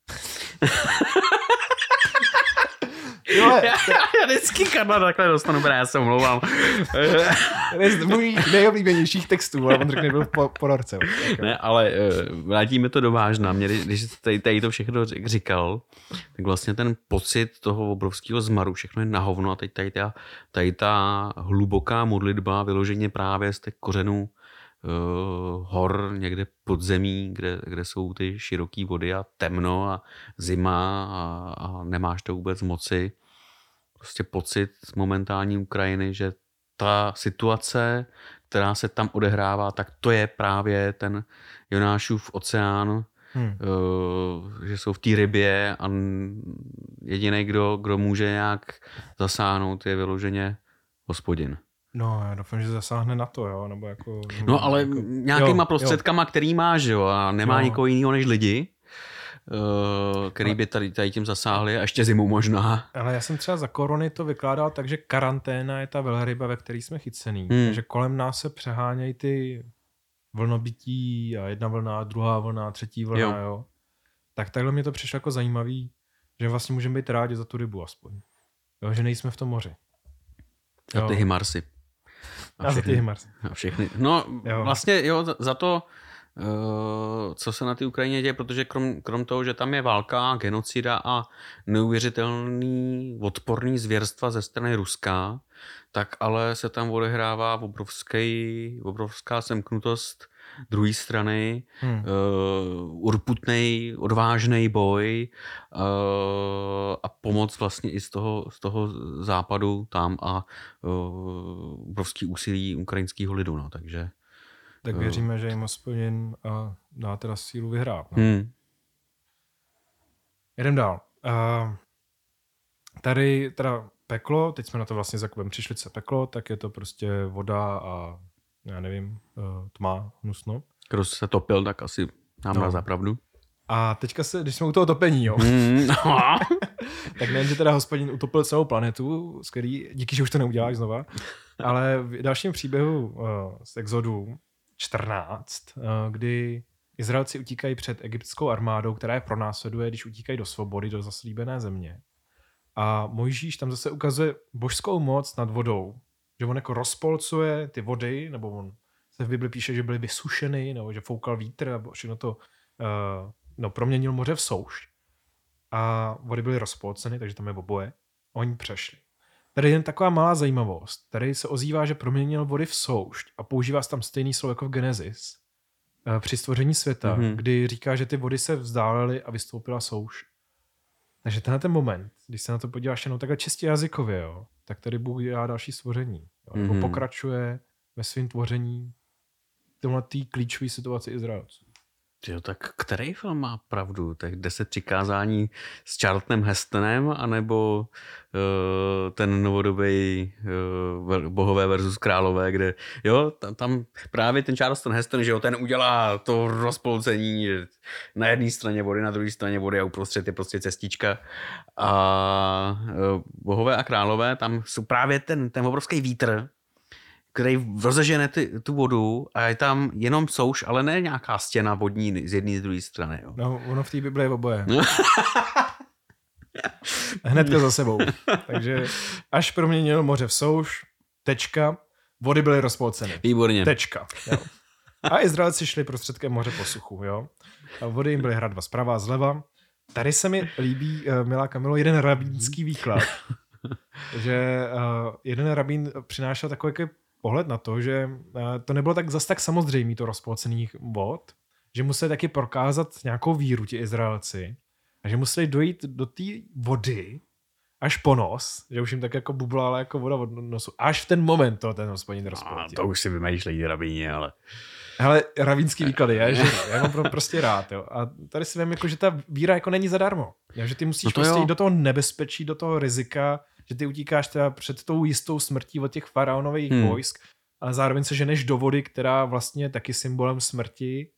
Jo, já vždycky karma takhle dostanu, protože já se omlouvám. (laughs) to je z můj nejoblíbenějších textů, ale on řekne, byl po, po norce. ne, ale eh, vrátíme to do vážna. Mě, když jsi tady, tady to všechno říkal, tak vlastně ten pocit toho obrovského zmaru, všechno je na hovno a teď tady ta, tady ta hluboká modlitba vyloženě právě z těch kořenů uh, hor někde pod zemí, kde, kde jsou ty široké vody a temno a zima a, a nemáš to vůbec moci. Prostě pocit z momentální Ukrajiny, že ta situace, která se tam odehrává, tak to je právě ten Jonášův oceán, Hmm. uh, že jsou v té rybě a jediný, kdo, kdo může nějak zasáhnout, je vyloženě hospodin. No, já doufám, že zasáhne na to, jo, nebo jako... No ale jako, nějakýma jo, prostředkama, který má, že jo, a nemá Jo. nikoho jiného než lidi, uh, který by tady, tady tím zasáhli a ještě zimou možná. Ale já jsem třeba za korony to vykládal tak, že karanténa je ta velryba, ve který jsme chycený. Hmm. Takže kolem nás se přehánějí ty vlnobytí a jedna vlna, druhá vlna, třetí vlna, Jo. jo. jo. Tak takhle mě to přišlo jako zajímavý, že vlastně můžeme být rádi za tu rybu aspoň. Jo, že nejsme v tom moři. Za ty Jo. Hymarsy. A za ty. A všechny. No Jo. vlastně jo, za- za to, co se na té Ukrajině děje, protože krom, krom toho, že tam je válka, genocida a neuvěřitelný odporný zvěrstva ze strany Ruska, tak ale se tam odehrává obrovský, obrovská semknutost druhé strany, hmm. uh, urputný, odvážný boj uh, a pomoc vlastně i z toho, z toho západu tam a uh, obrovský úsilí ukrajinského lidu. No, takže, tak věříme, uh, že jim hospodin uh, dá teda sílu vyhrát. No. Hmm. Jedem dál. Uh, tady teda peklo, teď jsme na to vlastně za přišli se peklo, tak je to prostě voda a já nevím, uh, tma, hnusno. Kdo se topil, tak asi nám no. dá zapravdu. A teďka se, když jsme u toho topení, jo, mm, no. (laughs) tak nejen, že teda hospodin utopil celou planetu, z který, díky, že už to neuděláš znova, ale v dalším příběhu uh, z Exodu 14, uh, kdy Izraelci utíkají před egyptskou armádou, která je pronásleduje, když utíkají do svobody, do zaslíbené země. A Mojžíš tam zase ukazuje božskou moc nad vodou, že on jako rozpolcuje ty vody, nebo on se v Bibli píše, že byly vysušeny, nebo že foukal vítr a všechno to uh, no, proměnil moře v souš. A vody byly rozpolceny, takže tam je oboje. Oni přešli. Tady je jen taková malá zajímavost. Tady se ozývá, že proměnil vody v soušť a používá se tam stejný slovo jako v Genesis uh, při stvoření světa, mm-hmm. kdy říká, že ty vody se vzdálely a vystoupila souš. Takže tenhle ten moment, když se na to podíváš jenom takhle čistě jazykově, jo, tak tady Bůh dělá další stvoření. Jo, mm-hmm. pokračuje ve svém tvoření tomhle klíčové situaci Izraelců. Jo, tak který film má pravdu? Tak deset přikázání s Charltonem Hestonem, anebo uh, ten novodobý uh, bohové versus králové, kde jo, tam, tam právě ten Charlton Heston, že jo, ten udělá to rozpolcení na jedné straně vody, na druhé straně vody a uprostřed je prostě cestička. A uh, bohové a králové, tam jsou právě ten, ten obrovský vítr, který rozežene ty, tu vodu a je tam jenom souš, ale ne nějaká stěna vodní z jedné z druhé strany. Jo. No, ono v té Bibli je oboje. (laughs) Hnedka za sebou. Takže až proměnil moře v souš, tečka, vody byly rozpolceny. Výborně. Tečka. Jo. A Izraelci šli prostředkem moře po suchu. Jo. A vody jim byly hradba zprava a zleva. Tady se mi líbí, eh, milá Kamilo, jeden rabínský výklad. (laughs) že uh, jeden rabín přinášel takový pohled na to, že eh, to nebylo tak zas tak samozřejmé to rozpolcených vod, že museli taky prokázat nějakou víru ti Izraelci a že museli dojít do té vody až po nos, že už jim tak jako bublala jako voda od nosu. Až v ten moment to ten hospodin rozpoltil. To už si vymýšlejí rabíni, ale... Hele, ravínský výklady, já, že, já mám prostě rád. Jo. A tady si vím, jako, že ta víra jako není zadarmo. Jo, že ty musíš no to prostě jo. jít do toho nebezpečí, do toho rizika, že ty utíkáš teda před tou jistou smrtí od těch faraonových hmm. vojsk, ale zároveň se ženeš do vody, která vlastně je taky symbolem smrti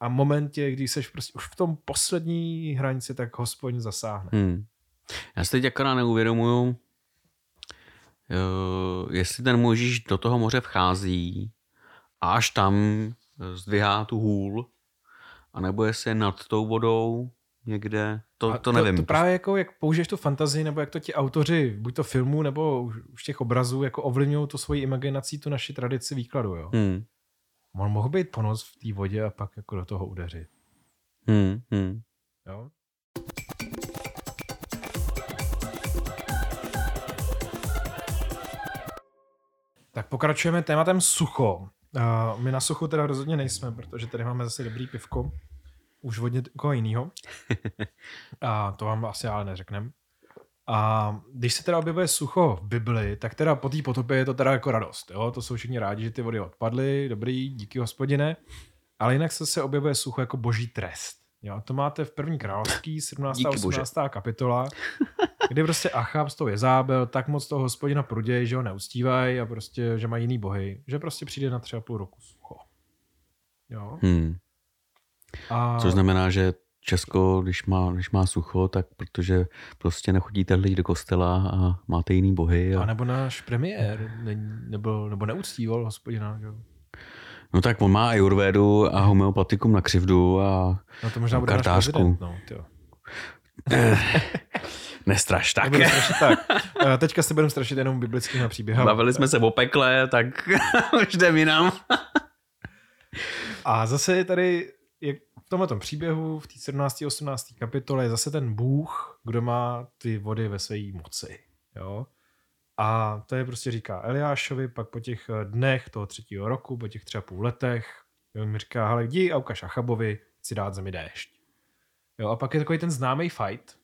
a momentě, kdy jsi prostě už v tom poslední hranici, tak hospodin zasáhne. Hmm. Já si teď akorát neuvědomuju, jestli ten Možíš do toho moře vchází a až tam zdvihá tu hůl, anebo jestli je nad tou vodou někde, to, to, to nevím. To právě jako, jak použiješ tu fantazii, nebo jak to ti autoři, buď to filmů, nebo už těch obrazů, jako ovlivňují tu svoji imaginací, tu naši tradici výkladu, jo. Hmm. On mohl být ponos v té vodě a pak jako do toho udeřit. Hmm, hmm. Jo? Tak pokračujeme tématem sucho. Uh, my na suchu teda rozhodně nejsme, protože tady máme zase dobrý pivko už od někoho jiného. (laughs) A to vám asi ale neřeknem. A když se teda objevuje sucho v Bibli, tak teda po té potopě je to teda jako radost. Jo? To jsou všichni rádi, že ty vody odpadly, dobrý, díky hospodine. Ale jinak se, se objevuje sucho jako boží trest. Jo? To máte v první královský, 17. a 18. Bože. kapitola, kdy prostě Achab z toho Jezábel tak moc toho hospodina prudějí, že ho neustívají a prostě, že mají jiný bohy, že prostě přijde na třeba půl roku sucho. Jo? Hmm. A... Což znamená, že Česko, když má, když má sucho, tak protože prostě nechodíte lidi do kostela a máte jiný bohy. A, a nebo náš premiér ne, nebyl, nebo neúctíval hospodina. Jo? No tak on má ajurvédu a homeopatikum na křivdu a no to možná bude kartářku. No, (laughs) Nestraš tak. strašit tak. Teďka se budeme strašit jenom biblickými příběhy. Bavili jsme se o pekle, tak (laughs) už jdem jinam. A zase je tady, tomhle příběhu, v té 17. 18. kapitole, je zase ten Bůh, kdo má ty vody ve své moci. Jo? A to je prostě říká Eliášovi, pak po těch dnech toho třetího roku, po těch třeba půl letech, on mi říká, hele, jdi a ukaž Achabovi, si dát zemi déšť. Jo, a pak je takový ten známý fight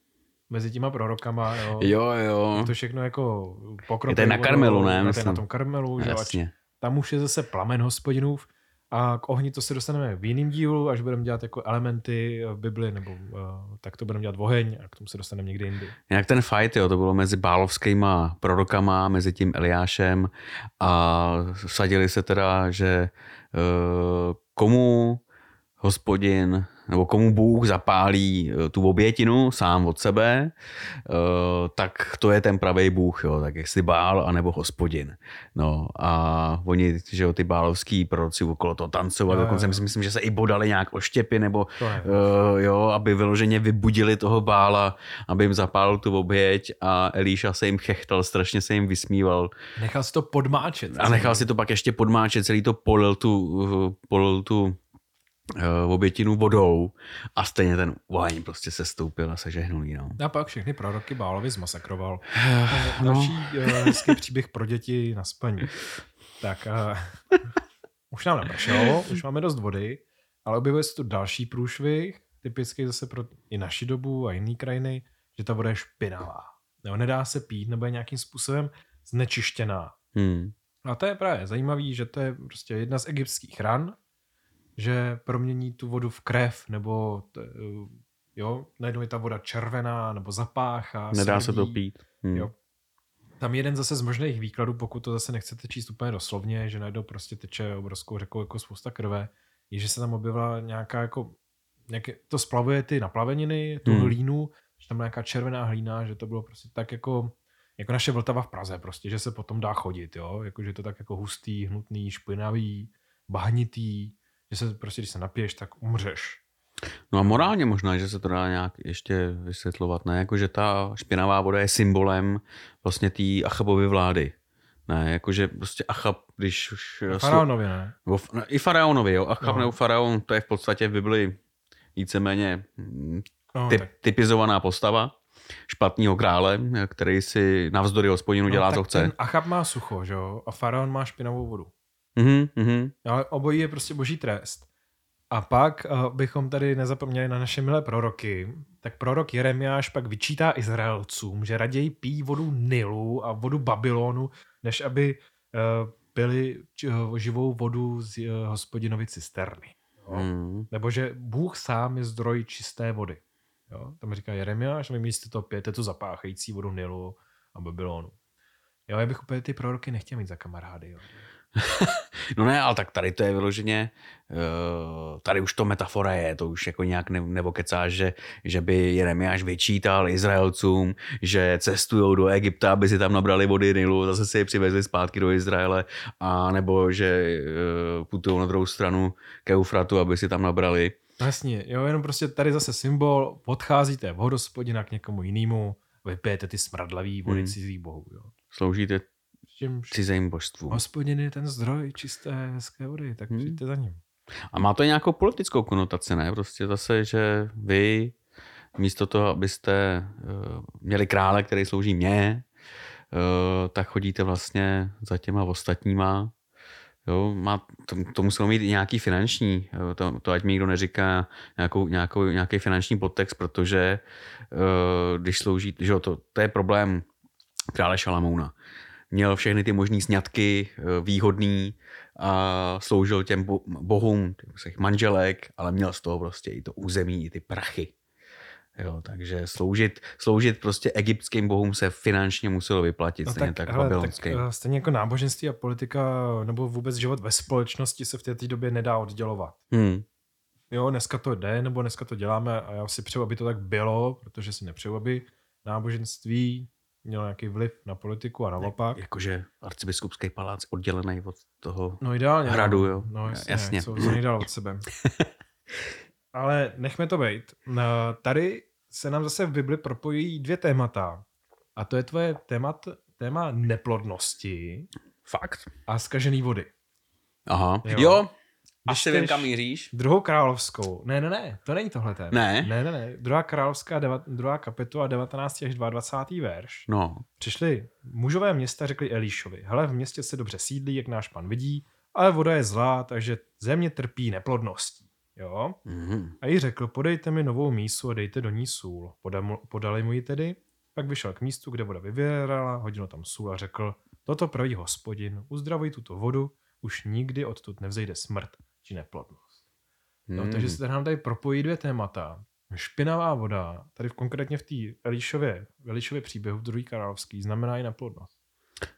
mezi těma prorokama. Jo, jo. jo. To všechno jako pokrok. Je to na Karmelu, ne? Je na tom Karmelu, že Jasně. Tam už je zase plamen hospodinův. A k ohni to se dostaneme v jiném dílu, až budeme dělat jako elementy v Bibli, nebo uh, tak to budeme dělat oheň a k tomu se dostaneme někdy jindy. Jinak ten fight, jo, to bylo mezi bálovskýma prorokama, mezi tím Eliášem a sadili se teda, že uh, komu hospodin nebo komu Bůh zapálí eh, tu obětinu sám od sebe, eh, tak to je ten pravý Bůh, jo. tak jestli bál, anebo hospodin. No a oni, že jo, ty bálovský proroci okolo toho tancovali, dokonce si myslím, že se i bodali nějak o štěpy, nebo uh, jo, aby vyloženě vybudili toho bála, aby jim zapálil tu oběť a Elíša se jim chechtal, strašně se jim vysmíval. Nechal si to podmáčet. A nechal si to pak ještě podmáčet, celý to polil tu, polil tu obětinu vodou a stejně ten oheň prostě se stoupil a sežehnul jí. No. A pak všechny proroky Bálovi zmasakroval. no. Další hezký příběh pro děti na spaní. Tak uh, (laughs) už nám nepršelo, už máme dost vody, ale objevuje se tu další průšvih, typicky zase pro i naši dobu a jiné krajiny, že ta voda je špinavá. Nebo nedá se pít, nebo je nějakým způsobem znečištěná. Hmm. A to je právě zajímavé, že to je prostě jedna z egyptských ran, že promění tu vodu v krev, nebo t, jo, najednou je ta voda červená, nebo zapáchá. Nedá smrdí, se to pít. Hmm. Jo. Tam jeden zase z možných výkladů, pokud to zase nechcete číst úplně doslovně, že najednou prostě teče obrovskou řekou jako spousta krve, je, že se tam objevila nějaká jako, nějaké, to splavuje ty naplaveniny, tu hmm. hlínu, že tam nějaká červená hlína, že to bylo prostě tak jako, jako naše Vltava v Praze prostě, že se potom dá chodit, jo, jako, že to tak jako hustý, hnutný, špinavý, bahnitý, že se prostě, když se napiješ, tak umřeš. No a morálně možná, že se to dá nějak ještě vysvětlovat, ne? Jako, že ta špinavá voda je symbolem vlastně té Achabovy vlády. Ne, jakože prostě Achab, když už... Faraonovi, ne? No, I faraonovi, jo. Achab no. nebo faraon, to je v podstatě v Bibli víceméně mm, no, typ, typizovaná postava špatného krále, který si navzdory hospodinu no, dělá, co chce. Ten Achab má sucho, že jo? A faraon má špinavou vodu. Mm-hmm, mm-hmm. Ale obojí je prostě boží trest. A pak uh, bychom tady nezapomněli na naše milé proroky. Tak prorok Jeremiáš pak vyčítá Izraelcům, že raději pijí vodu Nilu a vodu Babylonu, než aby uh, pili uh, živou vodu z uh, hospodinovy cisterny. Jo? Mm. Nebo že Bůh sám je zdroj čisté vody. Jo? Tam říká Jeremiáš, vy místo to pijete tu zapáchající vodu Nilu a Babylonu. Jo, já bych úplně ty proroky nechtěl mít za kamarády. Jo. (laughs) no ne, ale tak tady to je vyloženě, eh, tady už to metafora je, to už jako nějak nebo kecá, že, že by Jeremiáš vyčítal Izraelcům, že cestují do Egypta, aby si tam nabrali vody Nilu, zase si je přivezli zpátky do Izraele, a nebo že eh, putují na druhou stranu ke Eufratu, aby si tam nabrali. Jasně, jo, jenom prostě tady zase symbol, odcházíte v hodospodina k někomu jinému, vypijete ty smradlavý vody hmm. cizích bohů. Jo. Sloužíte tím cizím božstvům. Hospodin je ten zdroj čisté, hezké vody, tak hmm. přijďte za ním. A má to nějakou politickou konotaci, ne? Prostě zase, že vy místo toho, abyste uh, měli krále, který slouží mně, uh, tak chodíte vlastně za těma ostatníma. Jo, má, to, to muselo mít i nějaký finanční, to, to ať mi nikdo neříká nějakou, nějakou, nějaký finanční podtext, protože uh, když slouží, že jo, to, to je problém krále Šalamouna měl všechny ty možný sňatky eh, výhodný a sloužil těm bohům, těch manželek, ale měl z toho prostě i to území, i ty prachy. Jo, takže sloužit, sloužit prostě egyptským bohům se finančně muselo vyplatit, no stejně tak, tak babylonským. Tak, eh, stejně jako náboženství a politika nebo vůbec život ve společnosti se v té době nedá oddělovat. Hmm. Jo, dneska to jde, nebo dneska to děláme a já si přeju, aby to tak bylo, protože si nepřeju, aby náboženství měl nějaký vliv na politiku a naopak. Jakože arcibiskupský palác oddělený od toho no, ideálně, hradu, no. jo. No jasně, jasně. co, nejdál od sebe. (laughs) Ale nechme to být. Tady se nám zase v Bibli propojí dvě témata. A to je tvoje témat, téma neplodnosti. Fakt. A skažený vody. Aha. Jo. jo. Asi vím, kam míříš. Druhou královskou. Ne, ne, ne, to není tohle ten. Ne? Ne, ne, ne. Druhá královská, deva, druhá kapitola 19. až 22. verš. No. Přišli mužové města, řekli Elíšovi, hele, v městě se dobře sídlí, jak náš pan vidí, ale voda je zlá, takže země trpí neplodností. Jo? Mhm. A jí řekl, podejte mi novou mísu a dejte do ní sůl. Podal mu, podali mu ji tedy, pak vyšel k místu, kde voda vyvěrala, hodil tam sůl a řekl, toto praví hospodin, uzdravuj tuto vodu, už nikdy odtud nevzejde smrt či neplodnost. No, Hmm. takže se tady nám tady propojí dvě témata. Špinavá voda, tady v, konkrétně v té Elišově, příběhu v druhý královský, znamená i neplodnost.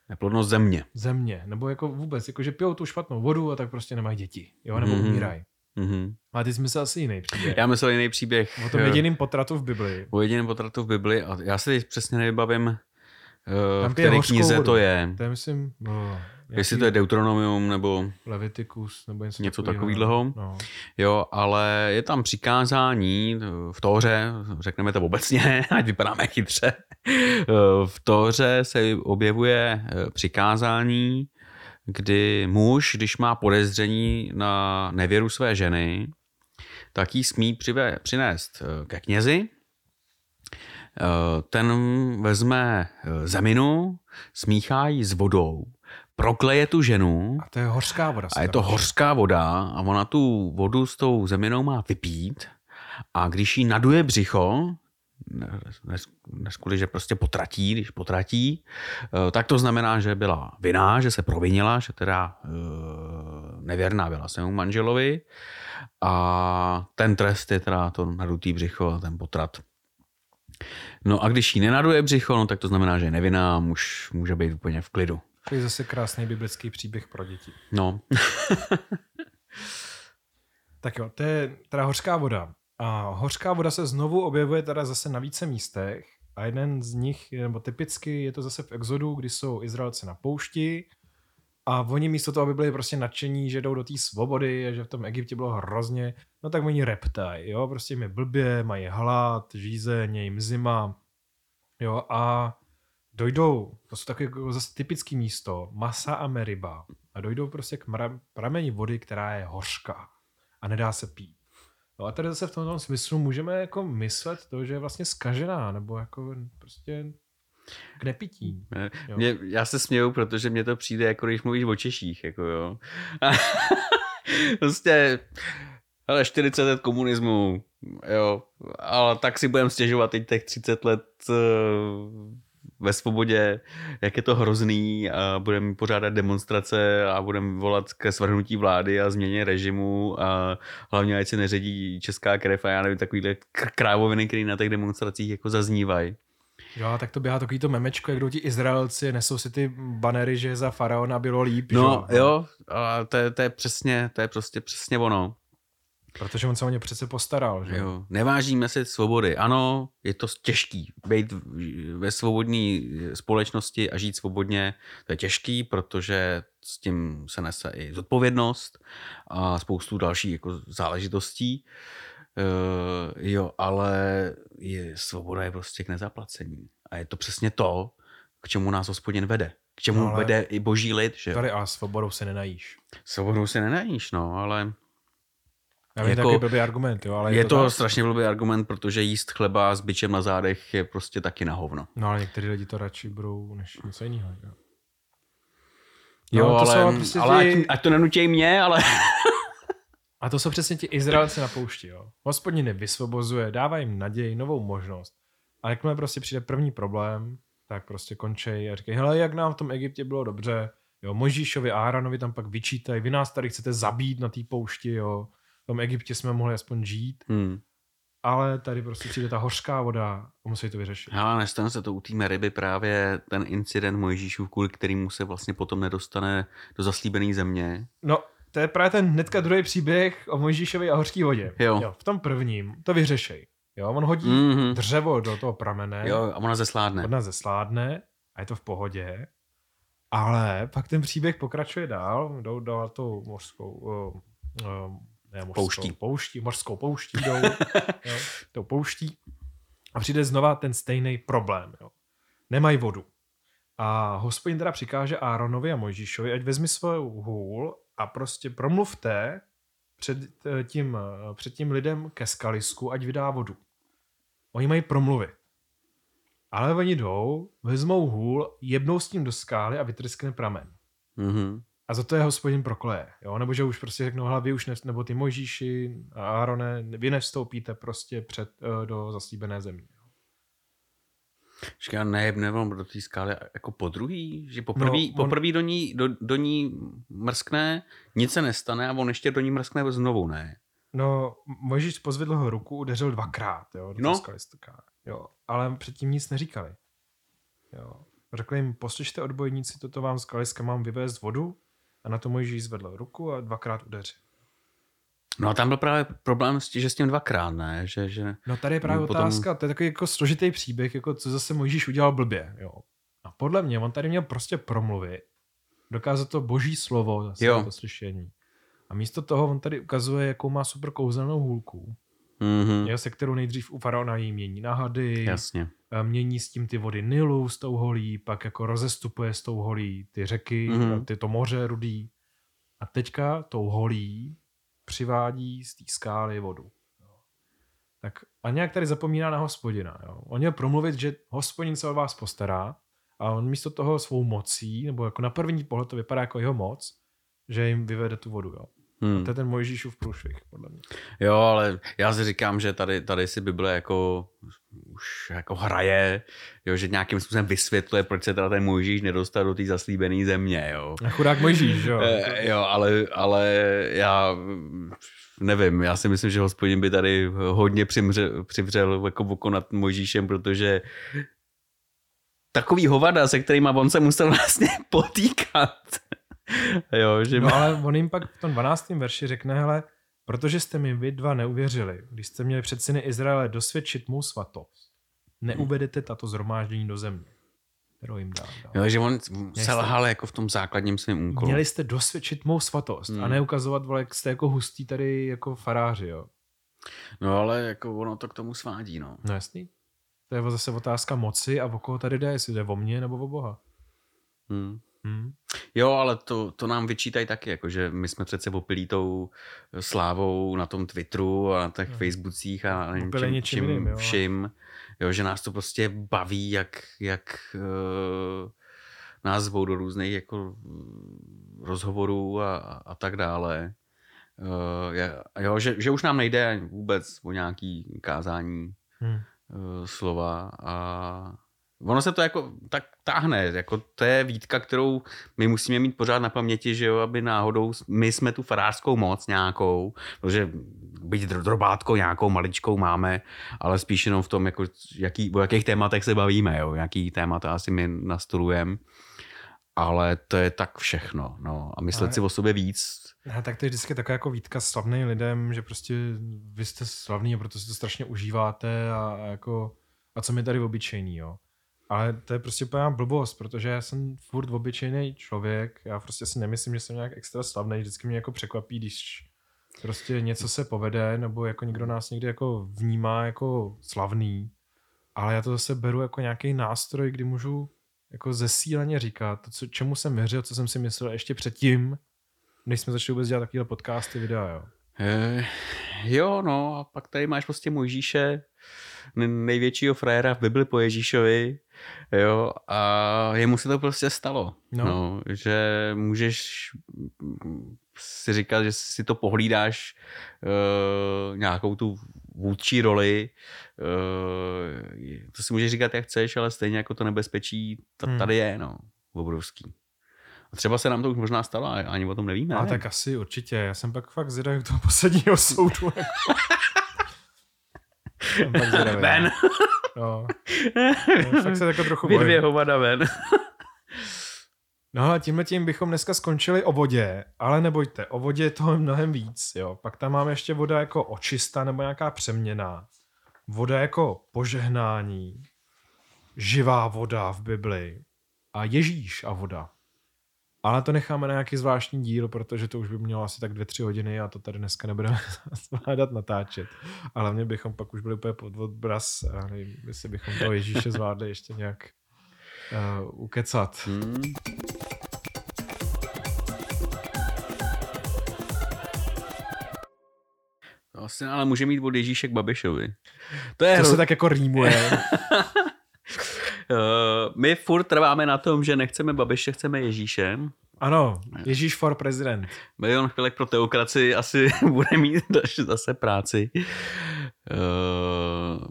Neplodnost země. Země, nebo jako vůbec, jako že pijou tu špatnou vodu a tak prostě nemají děti, jo, nebo Mhm. umírají. Mhm. A ty jsi myslel asi jiný příběh. Já myslel jiný příběh. O tom eh, jediným potratu v Biblii. O jediném potratu v Bibli a já si teď přesně nevybavím, eh, v pije které knize vodu. to je. To je, myslím, no, Jestli to je Deuteronomium nebo Leviticus nebo něco, Něco takovýhleho. No. jo, ale je tam přikázání v Tóře, řekneme to obecně, (laughs) ať vypadáme chytře. V Tóře se objevuje eh, přikázání, kdy muž, když má podezření na nevěru své ženy, tak jí smí přive- přinést eh, ke knězi. Eh, Ten vezme zeminu, smíchá ji s vodou, prokleje tu ženu A to je hořká voda. a je to hořská voda a ona tu vodu s tou zeminou má vypít a když jí naduje břicho, nes, nes kvůli, že prostě potratí, když potratí, eh, tak to znamená, že byla vinná, že se provinila, že teda eh, nevěrná byla svému manželovi a ten trest je teda to nadutý břicho a ten potrat. No a když jí nenaduje břicho, no tak to znamená, že je nevinná a muž může být úplně v klidu. To je zase krásný biblický příběh pro děti. No, (laughs) Tak jo, to je teda hořká voda. A hořká voda se znovu objevuje teda zase na více místech a jeden z nich, nebo typicky je to zase v Exodu, kdy jsou Izraelci na poušti a oni místo toho, aby byli prostě nadšení, že jdou do té svobody a že v tom Egyptě bylo hrozně, no tak oni reptaj, jo, prostě jim je blbě, mají hlad, žízeň, je jim zima, jo, a dojdou, to jsou takové jako zase typické místo, Masa a Meriba, a dojdou prostě k mra- prameni vody, která je hořká a nedá se pít. No a tady zase v tomto smyslu můžeme jako myslet to, že je vlastně skažená, nebo jako prostě k nepití. Jo. Mě, já se směju, protože mně to přijde, jako když mluvíš o Češích, jako jo. (laughs) prostě, ale 40 let komunismu, jo, ale tak si budeme stěžovat teď těch 30 let eh, ve svobodě, jak je to hrozný a budeme pořádat demonstrace a budeme volat ke svrhnutí vlády a změně režimu a hlavně ať se neředí česká krev a já nevím, takovýhle krávoviny, které na těch demonstracích jako zaznívají. Jo, tak to běhá takový to memečko, jak jdou ti Izraelci, nesou si ty banery, že za faraona bylo líp. No že? jo, a to, je, to je přesně, to je prostě přesně ono. Protože on se o ně přece postaral, že? Jo. Nevážíme si svobody. Ano, je to těžký. Být ve svobodné společnosti a žít svobodně, to je těžký, protože s tím se nese i zodpovědnost a spoustu dalších jako záležitostí. Uh, jo, ale je, svoboda je prostě k nezaplacení. A je to přesně to, k čemu nás hospodin vede. K čemu No, vede i boží lid. Že? Tady a svobodou se nenajíš. Svobodou si nenajíš, no, ale Já Jako- takový blbý argument, jo, ale je, je to, tak. strašně blbý argument, protože jíst chleba s bičem na zádech je prostě taky na hovno. No ale některý lidi to radši budou než něco jiného. Jo. Jo, No, to jsou ale, prostě ale ty- ať, ať to nenutí mě, ale... (laughs) A to jsou přesně ti Izraelci na poušti, jo. Hospodin je vysvobozuje, dává jim naději, novou možnost. A jakmile prostě přijde první problém, tak prostě končej a říkají, hele, jak nám v tom Egyptě bylo dobře, jo, Možíšovi a Aaronovi tam pak vyčítají, vy nás tady chcete zabít na té poušti, jo, v tom Egyptě jsme mohli aspoň žít, Hmm. ale tady prostě přijde ta hořká voda a musí to vyřešit. Hele, nestane se to u té ryby právě ten incident Mojžíšův, kvůli kterýmu se vlastně potom nedostane do zaslíbené země. No, to je právě ten hnedka druhý příběh o Mojžíšovi a hořký vodě. Jo. v tom prvním to vyřešej. Jo, on hodí Mhm. dřevo do toho pramene, Jo, a ona zesládne. Ona zesládne a je to v pohodě. Ale pak ten příběh pokračuje dál, jdou do tou mořskou, uh, uh, ne mořskou, Pouští. pouští, mořskou pouští jdou, (laughs) jo, tou pouští a přijde znova ten stejný problém. Jo. Nemají vodu. A hospodin teda přikáže Áronovi a Mojžíšovi, ať vezmi svou hůl a prostě promluvte před eh, tím, eh, před tím lidem ke skalisku, ať vydá vodu. Oni mají promluvit. Ale oni jdou, vezmou hůl, jebnou s tím do skály a vytryskne pramen. Mm-hmm. A za to je hospodin prokleje. Jo? Nebo že už prostě řeknou, hele, vy už ne, nebo ty Mojžíši a Árone, vy nevstoupíte prostě před, uh, do zaslíbené země. Říká, ne, nebo do té skály jako po druhý, že poprvý, No, on- poprvý do, ní, do, do ní mrskne, nic se nestane a on ještě do ní mrskne znovu, ne? No, Mojžíš pozvedl ho ruku, udeřil dvakrát, jo, do No. skalistoká. Jo, ale předtím nic neříkali. Jo. Řekli jim, poslyšte odbojníci, toto vám z skaliska mám vyvést vodu a na to Mojžíš zvedl ruku a dvakrát udeřil. No a tam byl právě problém, s tím, že s tím dvakrát, ne? Že, že... No tady je právě potom- otázka, to je takový jako složitý příběh, jako co zase Mojžíš udělal blbě. Jo. A podle mě, on tady měl prostě promluvit, dokázat to boží slovo zase Jo. to slyšení. A místo toho on tady ukazuje, jakou má super kouzelnou hůlku, Mm-hmm. jo, se kterou nejdřív u faraona jí mění na hady, Jasně. A mění s tím ty vody Nilu s tou holí, pak jako rozestupuje s tou holí ty řeky, Mhm. mm-hmm. ty to moře rudý. A teďka tou holí přivádí z té skály vodu. Jo. Tak a nějak tady zapomíná na hospodina. Jo. On měl promluvit, že hospodin se o vás postará a on místo toho svou mocí, nebo jako na první pohled to vypadá jako jeho moc, že jim vyvede tu vodu. Jo. Hmm. To je ten Mojžíšův průšvih, podle mě. Jo, ale já si říkám, že tady, tady si Bible jako už jako hraje, jo, že nějakým způsobem vysvětluje, proč se teda ten Mojžíš nedostal do té zaslíbené země, jo. A chudák Mojžíš, jo. Eh, jo, ale, ale já nevím, já si myslím, že hospodin by tady hodně přimře, přivřel jako oko nad Mojžíšem, protože takový hovada, se kterýma on se musel (laughs) vlastně potýkat. (laughs) jo, že No ale on jim pak v tom 12. verši řekne, hele, protože jste mi vy dva neuvěřili, když jste měli před syny Izraele dosvědčit mou svatost, neuvedete tato zhromáždění do země, kterou jim dám. Jo, že on selhal jako v tom základním svém úkolu. Měli jste dosvědčit mou svatost Hmm. a neukazovat, vole, jak jste jako hustý tady jako faráři, jo. No ale jako ono to k tomu svádí, no. No jasný. To je zase otázka moci a o koho tady jde, jestli jde o mě nebo o Boha. Hmm. Hmm. Jo, ale to, to nám vyčítají taky, jako že my jsme přece opilí tou slávou na tom Twitteru a na těch No. Facebookcích a nevím, Opilí čím, něčím čím jiným, jo. vším. Jo, že nás to prostě baví, jak, jak uh, nás zvou do různých jako rozhovorů a, a tak dále. Uh, je, jo, že, že už nám nejde vůbec o nějaký kázání Hmm. uh, slova a ono se to jako tak táhne, jako to je výtka, kterou my musíme mít pořád na paměti, že jo, aby náhodou, my jsme tu farářskou moc nějakou, protože byť dro- drobátkou nějakou maličkou máme, ale spíš jenom v tom, jako, jaký, o jakých tématech se bavíme, jo, jaký témata asi my nastolujeme, ale to je tak všechno, no, a myslet Ale- si o sobě víc, Ne, tak to je vždycky taková jako výtka slavným lidem, že prostě vy jste slavný a proto si to strašně užíváte a, a jako a co mi tady obyčejný, jo. Ale to je prostě úplná blbost, protože já jsem furt obyčejný člověk, já prostě si nemyslím, že jsem nějak extra slavný, vždycky mě jako překvapí, když prostě něco se povede, nebo jako někdo nás někdy jako vnímá jako slavný, ale já to zase beru jako nějaký nástroj, kdy můžu jako zesíleně říkat to, co, čemu jsem věřil, co jsem si myslel ještě předtím, než jsme začali vůbec dělat takovýhle podcasty, videa, jo. Eh, jo, no a pak tady máš prostě Mojžíše, největšího frajera v Bibli po Ježíšovi, jo, a jemu se to prostě stalo, No. no, že můžeš si říkat, že si to pohlídáš uh, nějakou tu vůdčí roli, uh, to si můžeš říkat, jak chceš, ale stejně jako to nebezpečí ta, Hmm. tady je, no, obrovský. A třeba se nám to už možná stalo a ani o tom nevíme. A ne? tak asi určitě. Já jsem pak fakt zvědavý u toho posledního soudu. jako. (laughs) Zvědavý. Ven. (laughs) No. fakt se jako trochu Vy dvě hovada ven. No ale tímhle tím bychom dneska skončili o vodě, ale nebojte, o vodě je toho mnohem víc. Jo. Pak tam máme ještě voda jako očista nebo nějaká přeměna. Voda jako požehnání. Živá voda v Bibli. A Ježíš a voda. Ale to necháme na nějaký zvláštní díl, protože to už by mělo asi tak dvě, tři hodiny a to tady dneska nebudeme (laughs) zvládat natáčet. Ale hlavně bychom pak už byli úplně pod odbraz a nevím, jestli bychom toho Ježíše zvládli ještě nějak uh, ukecat. Hmm. Vlastně, ale může mít od Ježíše k Babišovi. To, je To hro... se tak jako rýmuje. (laughs) Uh, my furt trváme na tom, že nechceme Babiše, chceme Ježíše. ano, Ježíš for prezident. Milion chvilek pro teokracii asi (laughs) bude mít zase práci. Uh,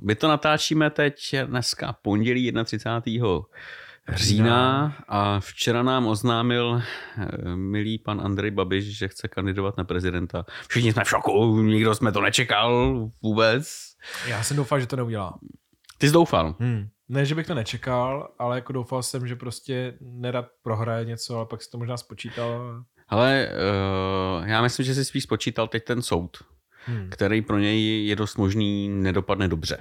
my to natáčíme teď dneska pondělí 31. října a včera nám oznámil eh, milý pan Andrej Babiš, že chce kandidovat na prezidenta. Všichni jsme v šoku, nikdo jsme to nečekal vůbec. Já jsem doufal, že to neudělá. Ty jsi doufal. Hmm. Ne, že bych to nečekal, ale jako doufal jsem, že prostě nerad prohraje něco, ale pak si to možná spočítal. Ale uh, já myslím, že si spíš spočítal teď ten soud, Hmm. který pro něj je dost možný nedopadne dobře.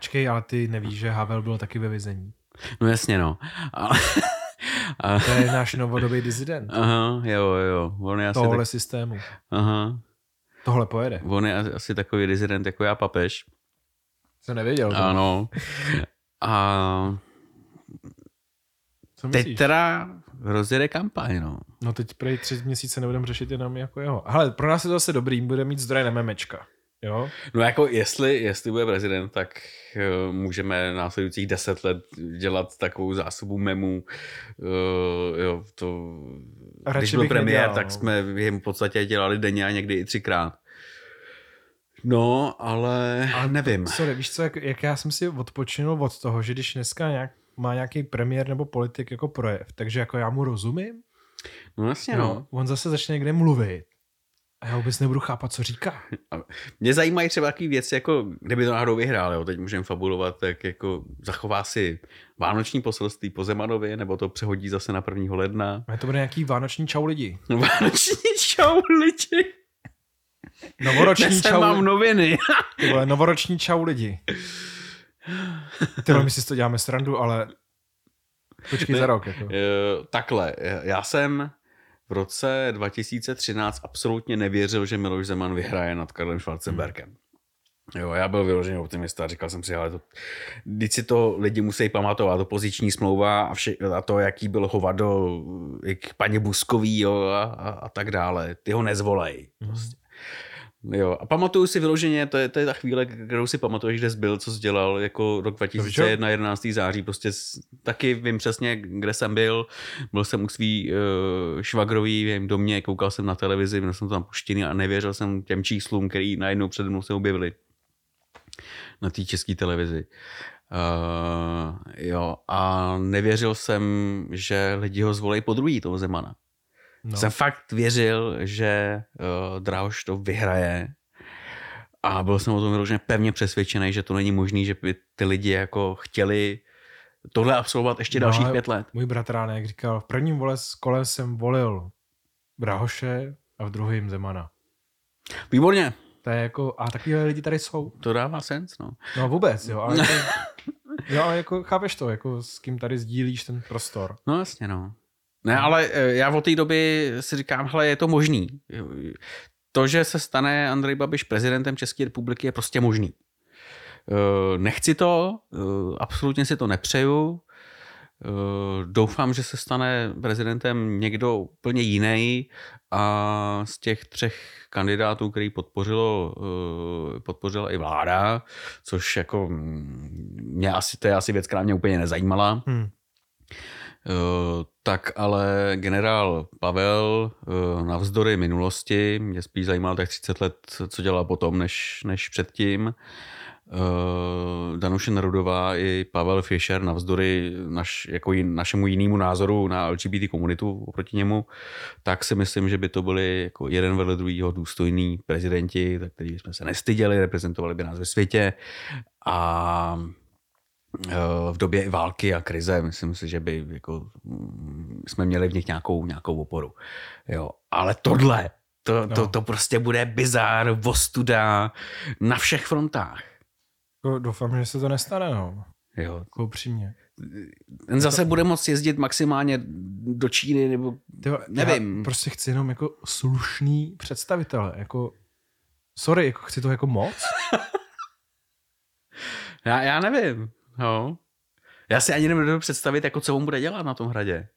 Čekej, ale ty nevíš, že Havel byl taky ve vězení. No jasně, no. A, (laughs) To je náš novodobý dizident aha, jo, jo. On je asi, tohohle tak, systému. aha, Tohle pojede. on je asi takový rezident jako já papež. Jsem nevěděl. Ano. (laughs) A Co myslíš? teď teda rozjede kampaň, no. No teď prej tři měsíce nebudeme řešit jenom jako jeho. Ale pro nás je to zase dobrý, bude mít zdroje na memečka. Jo? No jako jestli, jestli bude prezident, tak uh, můžeme následujících deset let dělat takovou zásobu memů. Uh, jo, to, radši když byl premiér, nedělal, tak no. jsme jim v podstatě dělali denně a někdy i třikrát. No, ale, ale nevím. Sorry, víš co, jak, jak já jsem si odpočinul od toho, že když dneska nějak, má nějaký premiér nebo politik jako projev, takže jako já mu rozumím, No jasně, no. no. on zase začne někde mluvit a já vůbec nebudu chápat, co říká. Mě zajímají třeba takové věci, jako kdyby to náhodou vyhrál, jo, teď můžeme fabulovat, tak jako zachová si vánoční poselství po Zemanovi, nebo to přehodí zase na 1. ledna. A to bude nějaký vánoční čau lidi. (laughs) Vánoční čau lidi. Novoroční Dnes čau, mám noviny. (laughs) ty vole, novoroční čau lidi. Ty my si to děláme srandu, ale počkej Ne. za rok. Jako. Eh, Takhle, já jsem v roce 2013 absolutně nevěřil, že Miloš Zeman vyhraje nad Karlem Schwarzenbergem. Jo, já byl vyložený optimista, říkal jsem si, ale to, když si to lidi musí pamatovat, opoziční smlouva a, vše, a to, jaký byl Hovado k paní Buskový jo, a, a, a, tak dále, ty ho nezvolej. Prostě. Jo, a pamatuju si vyloženě, to je, to je ta chvíle, kterou si pamatuješ, kde jsi byl, co jsi dělal, jako rok 2001, 11. září, prostě taky vím přesně, kde jsem byl, byl jsem u svý uh, švagrový v jejím domě, koukal jsem na televizi, měl jsem to tam puštěný a nevěřil jsem těm číslům, který najednou přede mnou se objevily na té české televizi. Uh, jo, a nevěřil jsem, že lidi ho zvolej po druhý, toho Zemana. No. Jsem fakt věřil, že uh, Drahoš to vyhraje a byl jsem o tom vyloženě pevně přesvědčený, že to není možný, že by ty lidi jako chtěli tohle absolvovat ještě No, dalších pět let. Můj bratránek říkal, v prvním vole kole jsem volil Brahoše a v druhém Zemana. Výborně, To je jako, a takovýhle lidi tady jsou. to dává sens, no. No vůbec, jo, ale (laughs) jako, jo, ale jako chápeš to, jako s kým tady sdílíš ten prostor. No jasně, no. Ne, ale eh, já od té doby si říkám, hele, je to možný. To, že se stane Andrej Babiš prezidentem České republiky, je prostě možný. Eh, Nechci to, eh, absolutně si to nepřeju. Doufám, že se stane prezidentem někdo úplně jiný a z těch třech kandidátů, který podpořilo, podpořila i vláda, což jako mm, mě asi, to je asi věc, která mě úplně nezajímala. Hm. Eh, tak ale generál Pavel eh, navzdory minulosti, mě spíš zajímalo tak 30 let, co dělal potom, než, než předtím. Eh, Danuše Nerudová i Pavel Fischer navzdory naš, jako našemu jinému názoru na LGBT komunitu oproti němu, tak si myslím, že by to byli jako jeden vedle druhého důstojní prezidenti, tak který jsme se nestyděli, reprezentovali by nás ve světě a v době i války a krize, myslím si, že by jako, mm, jsme měli v nich nějakou, nějakou oporu. Jo. Ale tohle, to, No. to, to prostě bude bizár, vostuda na všech frontách. Jako, doufám, že se to nestane, no. Jo. Jako upřímně. Ten zase bude moct jezdit maximálně do Číny, nebo Ty vole, Nevím. Já prostě chci jenom jako slušný představitele, jako sorry, jako chci to jako moc. (laughs) já, já nevím. Jo. Já si ani nebudu představit, jako co on bude dělat na tom hradě.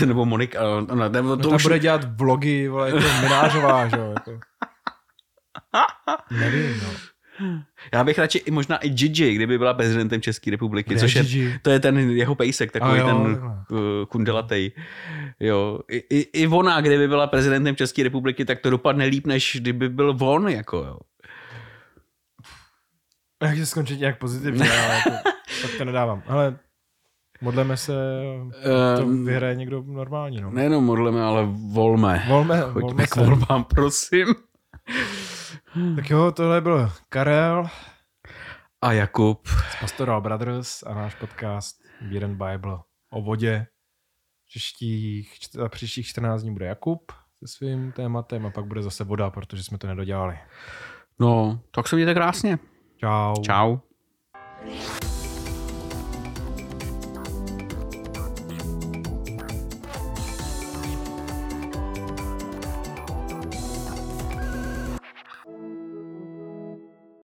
(laughs) nebo Monika, no, nebo No to ta už... bude dělat vlogy, vole, jako Minářová, že jo, jako. Nevím, no. Já bych radši i možná i Gigi, kdyby byla prezidentem České republiky, Kde což je, Gigi? to je ten jeho pejsek, takový jo, ten uh, kundelatej. Jo. I, i, I ona, kdyby byla prezidentem České republiky, tak to dopadne líp, než kdyby byl on, jako jo. Já chci skončit nějak pozitivně, (laughs) ale jako, tak to nedávám. Ale modleme se, to Ehm, vyhraje někdo normální, no. Nejenom modleme, ale volme. Volme, Choďme volme k se. volbám, prosím. Tak jo, tohle byl Karel A Jakub. z Pastoral Brothers a náš podcast Beer and Bible o vodě. Příštích, příštích 14 dní bude Jakub se svým tématem a pak bude zase voda, protože jsme to nedodělali. No, tak se mějte krásně. Čau. Čau.